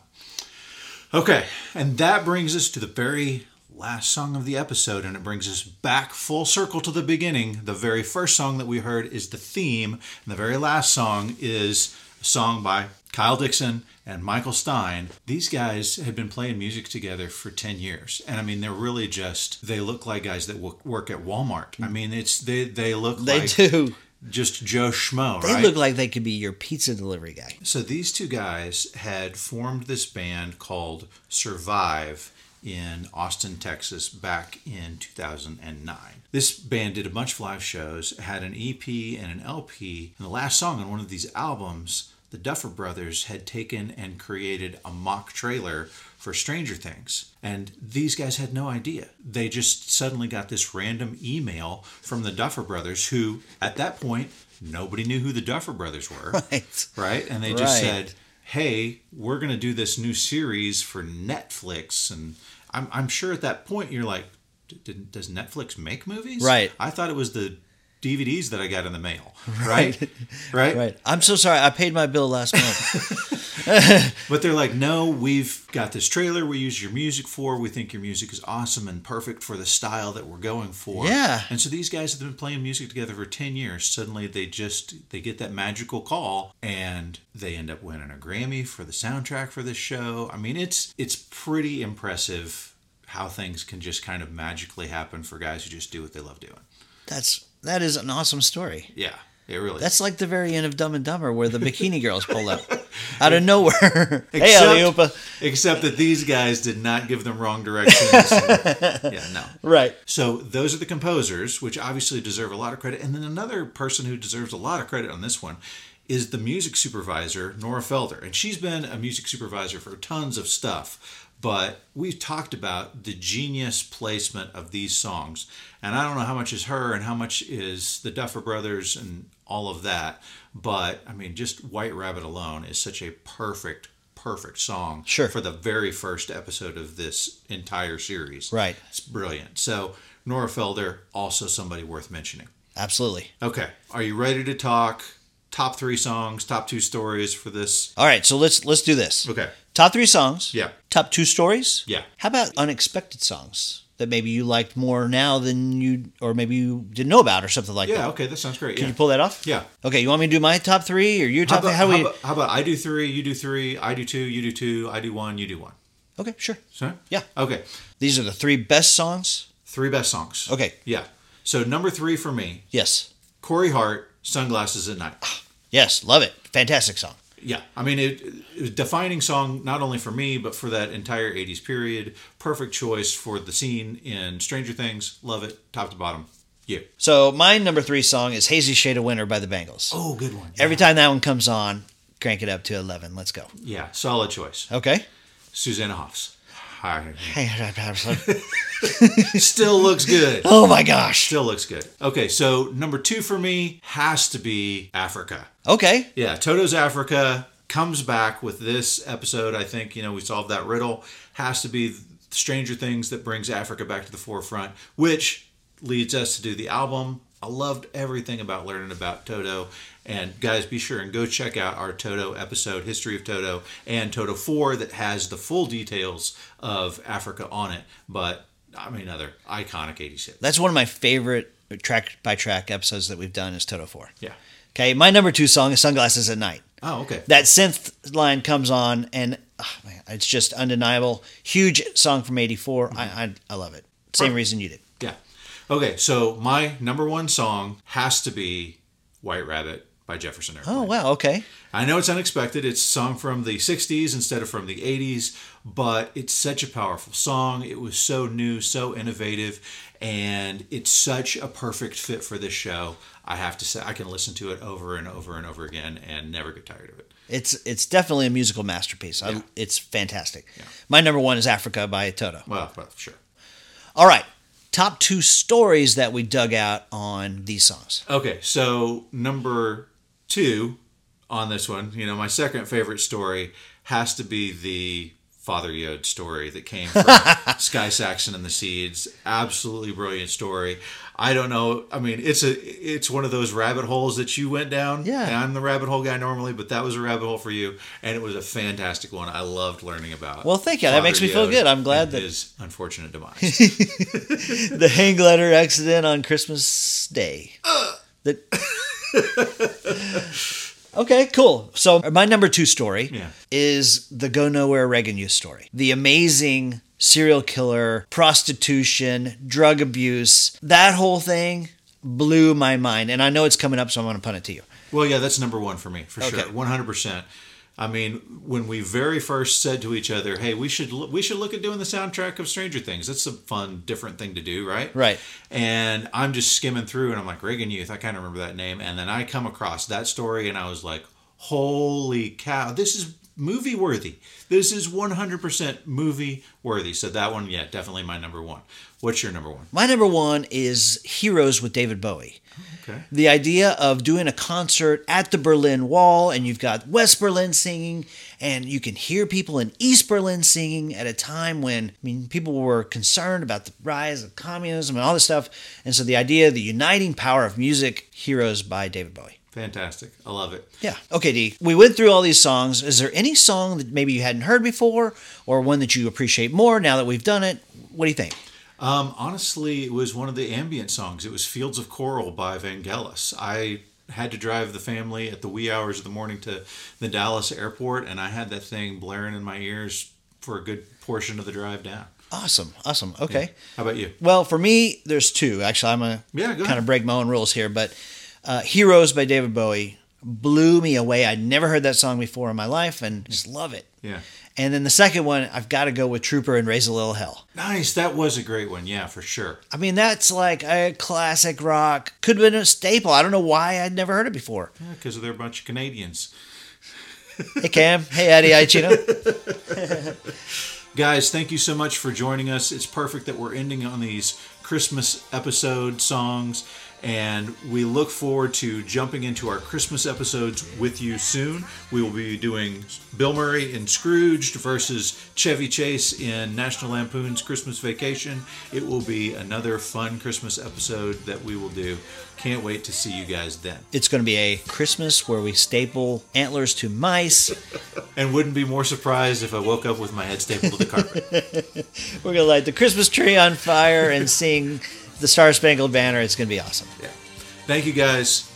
Speaker 1: Okay, and that brings us to the very last song of the episode, and it brings us back full circle to the beginning. The very first song that we heard is the theme, and the very last song is a song by Kyle Dixon and Michael Stein. These guys had been playing music together for 10 years. And I mean, they're really just, they look like guys that work at Walmart. I mean, it's, they, they look
Speaker 2: They
Speaker 1: like
Speaker 2: do.
Speaker 1: just Joe Schmo,
Speaker 2: They
Speaker 1: right?
Speaker 2: look like they could be your pizza delivery guy.
Speaker 1: So these two guys had formed this band called Survive in Austin, Texas back in 2009. This band did a bunch of live shows, had an EP and an LP, and the last song on one of these albums, the Duffer Brothers had taken and created a mock trailer for Stranger Things. And these guys had no idea. They just suddenly got this random email from the Duffer Brothers, who at that point, nobody knew who the Duffer Brothers were
Speaker 2: Right.
Speaker 1: right? And they just
Speaker 2: Right.
Speaker 1: said, "Hey, we're going to do this new series for Netflix." And I'm I'm sure at that point you're like, "Does Netflix make movies?"
Speaker 2: Right.
Speaker 1: I thought it was the DVDs that I got in the mail. Right. right.
Speaker 2: Right. I'm so sorry. I paid my bill last month.
Speaker 1: But they're like, "No, we've got this trailer. We use your music for. We think your music is awesome and perfect for the style that we're going for."
Speaker 2: Yeah.
Speaker 1: And so these guys have been playing music together for 10 years. Suddenly they just they get that magical call and they end up winning a Grammy for the soundtrack for this show. I mean, it's it's pretty impressive how things can just kind of magically happen for guys who just do what they love doing.
Speaker 2: That's that is an awesome story.
Speaker 1: Yeah. It really
Speaker 2: That's like the very end of Dumb and Dumber where the bikini girls pull up out of nowhere. hey,
Speaker 1: Except-
Speaker 2: Aliopa.
Speaker 1: Except that these guys did not give them wrong directions. yeah, no.
Speaker 2: Right.
Speaker 1: So those are the composers, which obviously deserve a lot of credit. And then another person who deserves a lot of credit on this one is the music supervisor, Nora Felder. And she's been a music supervisor for tons of stuff. But we've talked about the genius placement of these songs. And I don't know how much is her and how much is the Duffer Brothers and all of that. But I mean, just White Rabbit alone is such a perfect, perfect song
Speaker 2: Sure.
Speaker 1: for the very first episode of this entire series.
Speaker 2: Right.
Speaker 1: It's brilliant. So Nora Felder, also somebody worth mentioning.
Speaker 2: Absolutely.
Speaker 1: Okay, are you ready to talk top three songs, top two stories for this?
Speaker 2: All right, so let's let's do this.
Speaker 1: Okay.
Speaker 2: Top three songs.
Speaker 1: Yeah.
Speaker 2: Top two stories.
Speaker 1: Yeah.
Speaker 2: How about unexpected songs that maybe you liked more now than you, or maybe you didn't know about, or something like
Speaker 1: Yeah,
Speaker 2: that? Yeah.
Speaker 1: Okay, that sounds great.
Speaker 2: Can
Speaker 1: yeah.
Speaker 2: you pull that off?
Speaker 1: Yeah.
Speaker 2: Okay, you want me to do my top three or your
Speaker 1: How
Speaker 2: top?
Speaker 1: about,
Speaker 2: three? How,
Speaker 1: how,
Speaker 2: we?
Speaker 1: about, how about I do three, you do three, I do two, you do two, I do one, you do one.
Speaker 2: Okay, sure.
Speaker 1: Sorry?
Speaker 2: Yeah.
Speaker 1: Okay,
Speaker 2: These are the three best songs.
Speaker 1: three best songs.
Speaker 2: Okay.
Speaker 1: Yeah. So number three for me,
Speaker 2: Yes.
Speaker 1: Corey Hart, Sunglasses at Night. Ah.
Speaker 2: Yes. Love it. Fantastic song.
Speaker 1: Yeah, I mean, it, it was a defining song not only for me but for that entire '80s period. Perfect choice for the scene in Stranger Things. Love it, top to bottom. Yeah.
Speaker 2: So my number three song is "Hazy Shade of Winter" by the Bangles.
Speaker 1: Oh, good one.
Speaker 2: Every time that one comes on, crank it up to eleven. Let's go.
Speaker 1: Yeah, solid choice.
Speaker 2: Okay.
Speaker 1: Susanna Hoffs. Hi. Still looks good.
Speaker 2: Oh my gosh.
Speaker 1: Still looks good. Okay, so number two for me has to be Africa.
Speaker 2: Okay.
Speaker 1: Yeah, Toto's Africa comes back with this episode. I think, you know, we solved that riddle. Has to be Stranger Things that brings Africa back to the forefront, which leads us to do the album. I loved everything about learning about Toto. And guys, be sure and go check out our Toto episode, History of Toto, and Toto 4 that has the full details of Africa on it. But, I mean, other iconic 80s hits.
Speaker 2: That's one of my favorite track by track episodes that we've done is Toto 4.
Speaker 1: Yeah.
Speaker 2: Okay, my number two song is Sunglasses at Night.
Speaker 1: Oh, okay.
Speaker 2: That synth line comes on and oh, man, it's just undeniable. Huge song from 84. I, I, I love it. Same reason you did.
Speaker 1: Yeah. Okay, so my number one song has to be White Rabbit by Jefferson oh, Airplane.
Speaker 2: Oh, wow. Okay.
Speaker 1: I know it's unexpected. It's a song from the 60s instead of from the 80s, but it's such a powerful song. It was so new, so innovative, and it's such a perfect fit for this show. I have to say, I can listen to it over and over and over again and never get tired of it.
Speaker 2: It's it's definitely a musical masterpiece.
Speaker 1: Yeah.
Speaker 2: I, it's fantastic. My number one is Africa by Toto.
Speaker 1: Well, well, sure.
Speaker 2: All right. Top two stories that we dug out on these songs.
Speaker 1: Okay, so number two on this one, you know, my second favorite story has to be the Father Yod story that came from Sky Saxon and the Seeds. Absolutely brilliant story. I don't know. I mean, it's a it's one of those rabbit holes that you went down.
Speaker 2: Yeah.
Speaker 1: And I'm the rabbit hole guy normally, but that was a rabbit hole for you, and it was a fantastic one. I loved learning about.
Speaker 2: Well, thank you. That makes me feel good. I'm glad that-
Speaker 1: his unfortunate demise.
Speaker 2: the hang glider accident on Christmas Day. Uh. The- okay, cool. So my number two story
Speaker 1: Yeah.
Speaker 2: is the Go Nowhere Reagan Youth story. The amazing serial killer, prostitution, drug abuse, that whole thing blew my mind. And I know it's coming up, so I'm going to punt it to you.
Speaker 1: Well, yeah, that's number one for me for
Speaker 2: Okay.
Speaker 1: sure, one hundred percent. I mean, when we very first said to each other, "Hey, we should we should look at doing the soundtrack of Stranger Things." That's a fun, different thing to do, right?
Speaker 2: Right.
Speaker 1: And I'm just skimming through, and I'm like, Reagan Youth. I kind of remember that name, and then I come across that story, and I was like, "Holy cow! This is movie worthy. This is 100% movie worthy." So that one, yeah, definitely my number one. What's your number one?
Speaker 2: My number one is Heroes with David Bowie.
Speaker 1: Okay.
Speaker 2: the idea of doing a concert at the Berlin Wall and you've got West Berlin singing and you can hear people in East Berlin singing at a time when I mean people were concerned about the rise of communism and all this stuff and so the idea the uniting power of music Heroes by David Bowie.
Speaker 1: Fantastic. I love it.
Speaker 2: Yeah. Okay, D. We went through all these songs. Is there any song that maybe you hadn't heard before or one that you appreciate more now that we've done it? What do you think?
Speaker 1: Um, honestly, it was one of the ambient songs. It was Fields of Coral by Vangelis. I had to drive the family at the wee hours of the morning to the Dallas airport, and I had that thing blaring in my ears for a good portion of the drive down.
Speaker 2: Awesome. Awesome. Okay.
Speaker 1: How about you?
Speaker 2: Well, for me, there's two. Actually, I'm gonna
Speaker 1: Yeah,
Speaker 2: kind
Speaker 1: ahead.
Speaker 2: of break my own rules here, but uh, "Heroes" by David Bowie blew me away. I'd never heard that song before in my life, and just love it.
Speaker 1: Yeah.
Speaker 2: And then the second one, I've got to go with "Trooper" and "Raise a Little Hell."
Speaker 1: Nice. That was a great one. Yeah, for sure.
Speaker 2: I mean, that's like a classic rock. Could have been a staple. I don't know why I'd never heard it before.
Speaker 1: Yeah, because they're a bunch of Canadians.
Speaker 2: Hey Cam, hey Eddie, hi Chino.
Speaker 1: Guys, thank you so much for joining us. It's perfect that we're ending on these Christmas episode songs, and we look forward to jumping into our Christmas episodes with you soon. We will be doing Bill Murray in Scrooged versus Chevy Chase in National Lampoon's Christmas Vacation. It will be another fun Christmas episode that we will do. Can't wait to see you guys then.
Speaker 2: It's going to be a Christmas where we staple antlers to mice.
Speaker 1: And wouldn't be more surprised if I woke up with my head stapled to the carpet.
Speaker 2: We're going to light the Christmas tree on fire and sing the Star Spangled Banner. It's going to be awesome.
Speaker 1: Yeah. Thank you guys.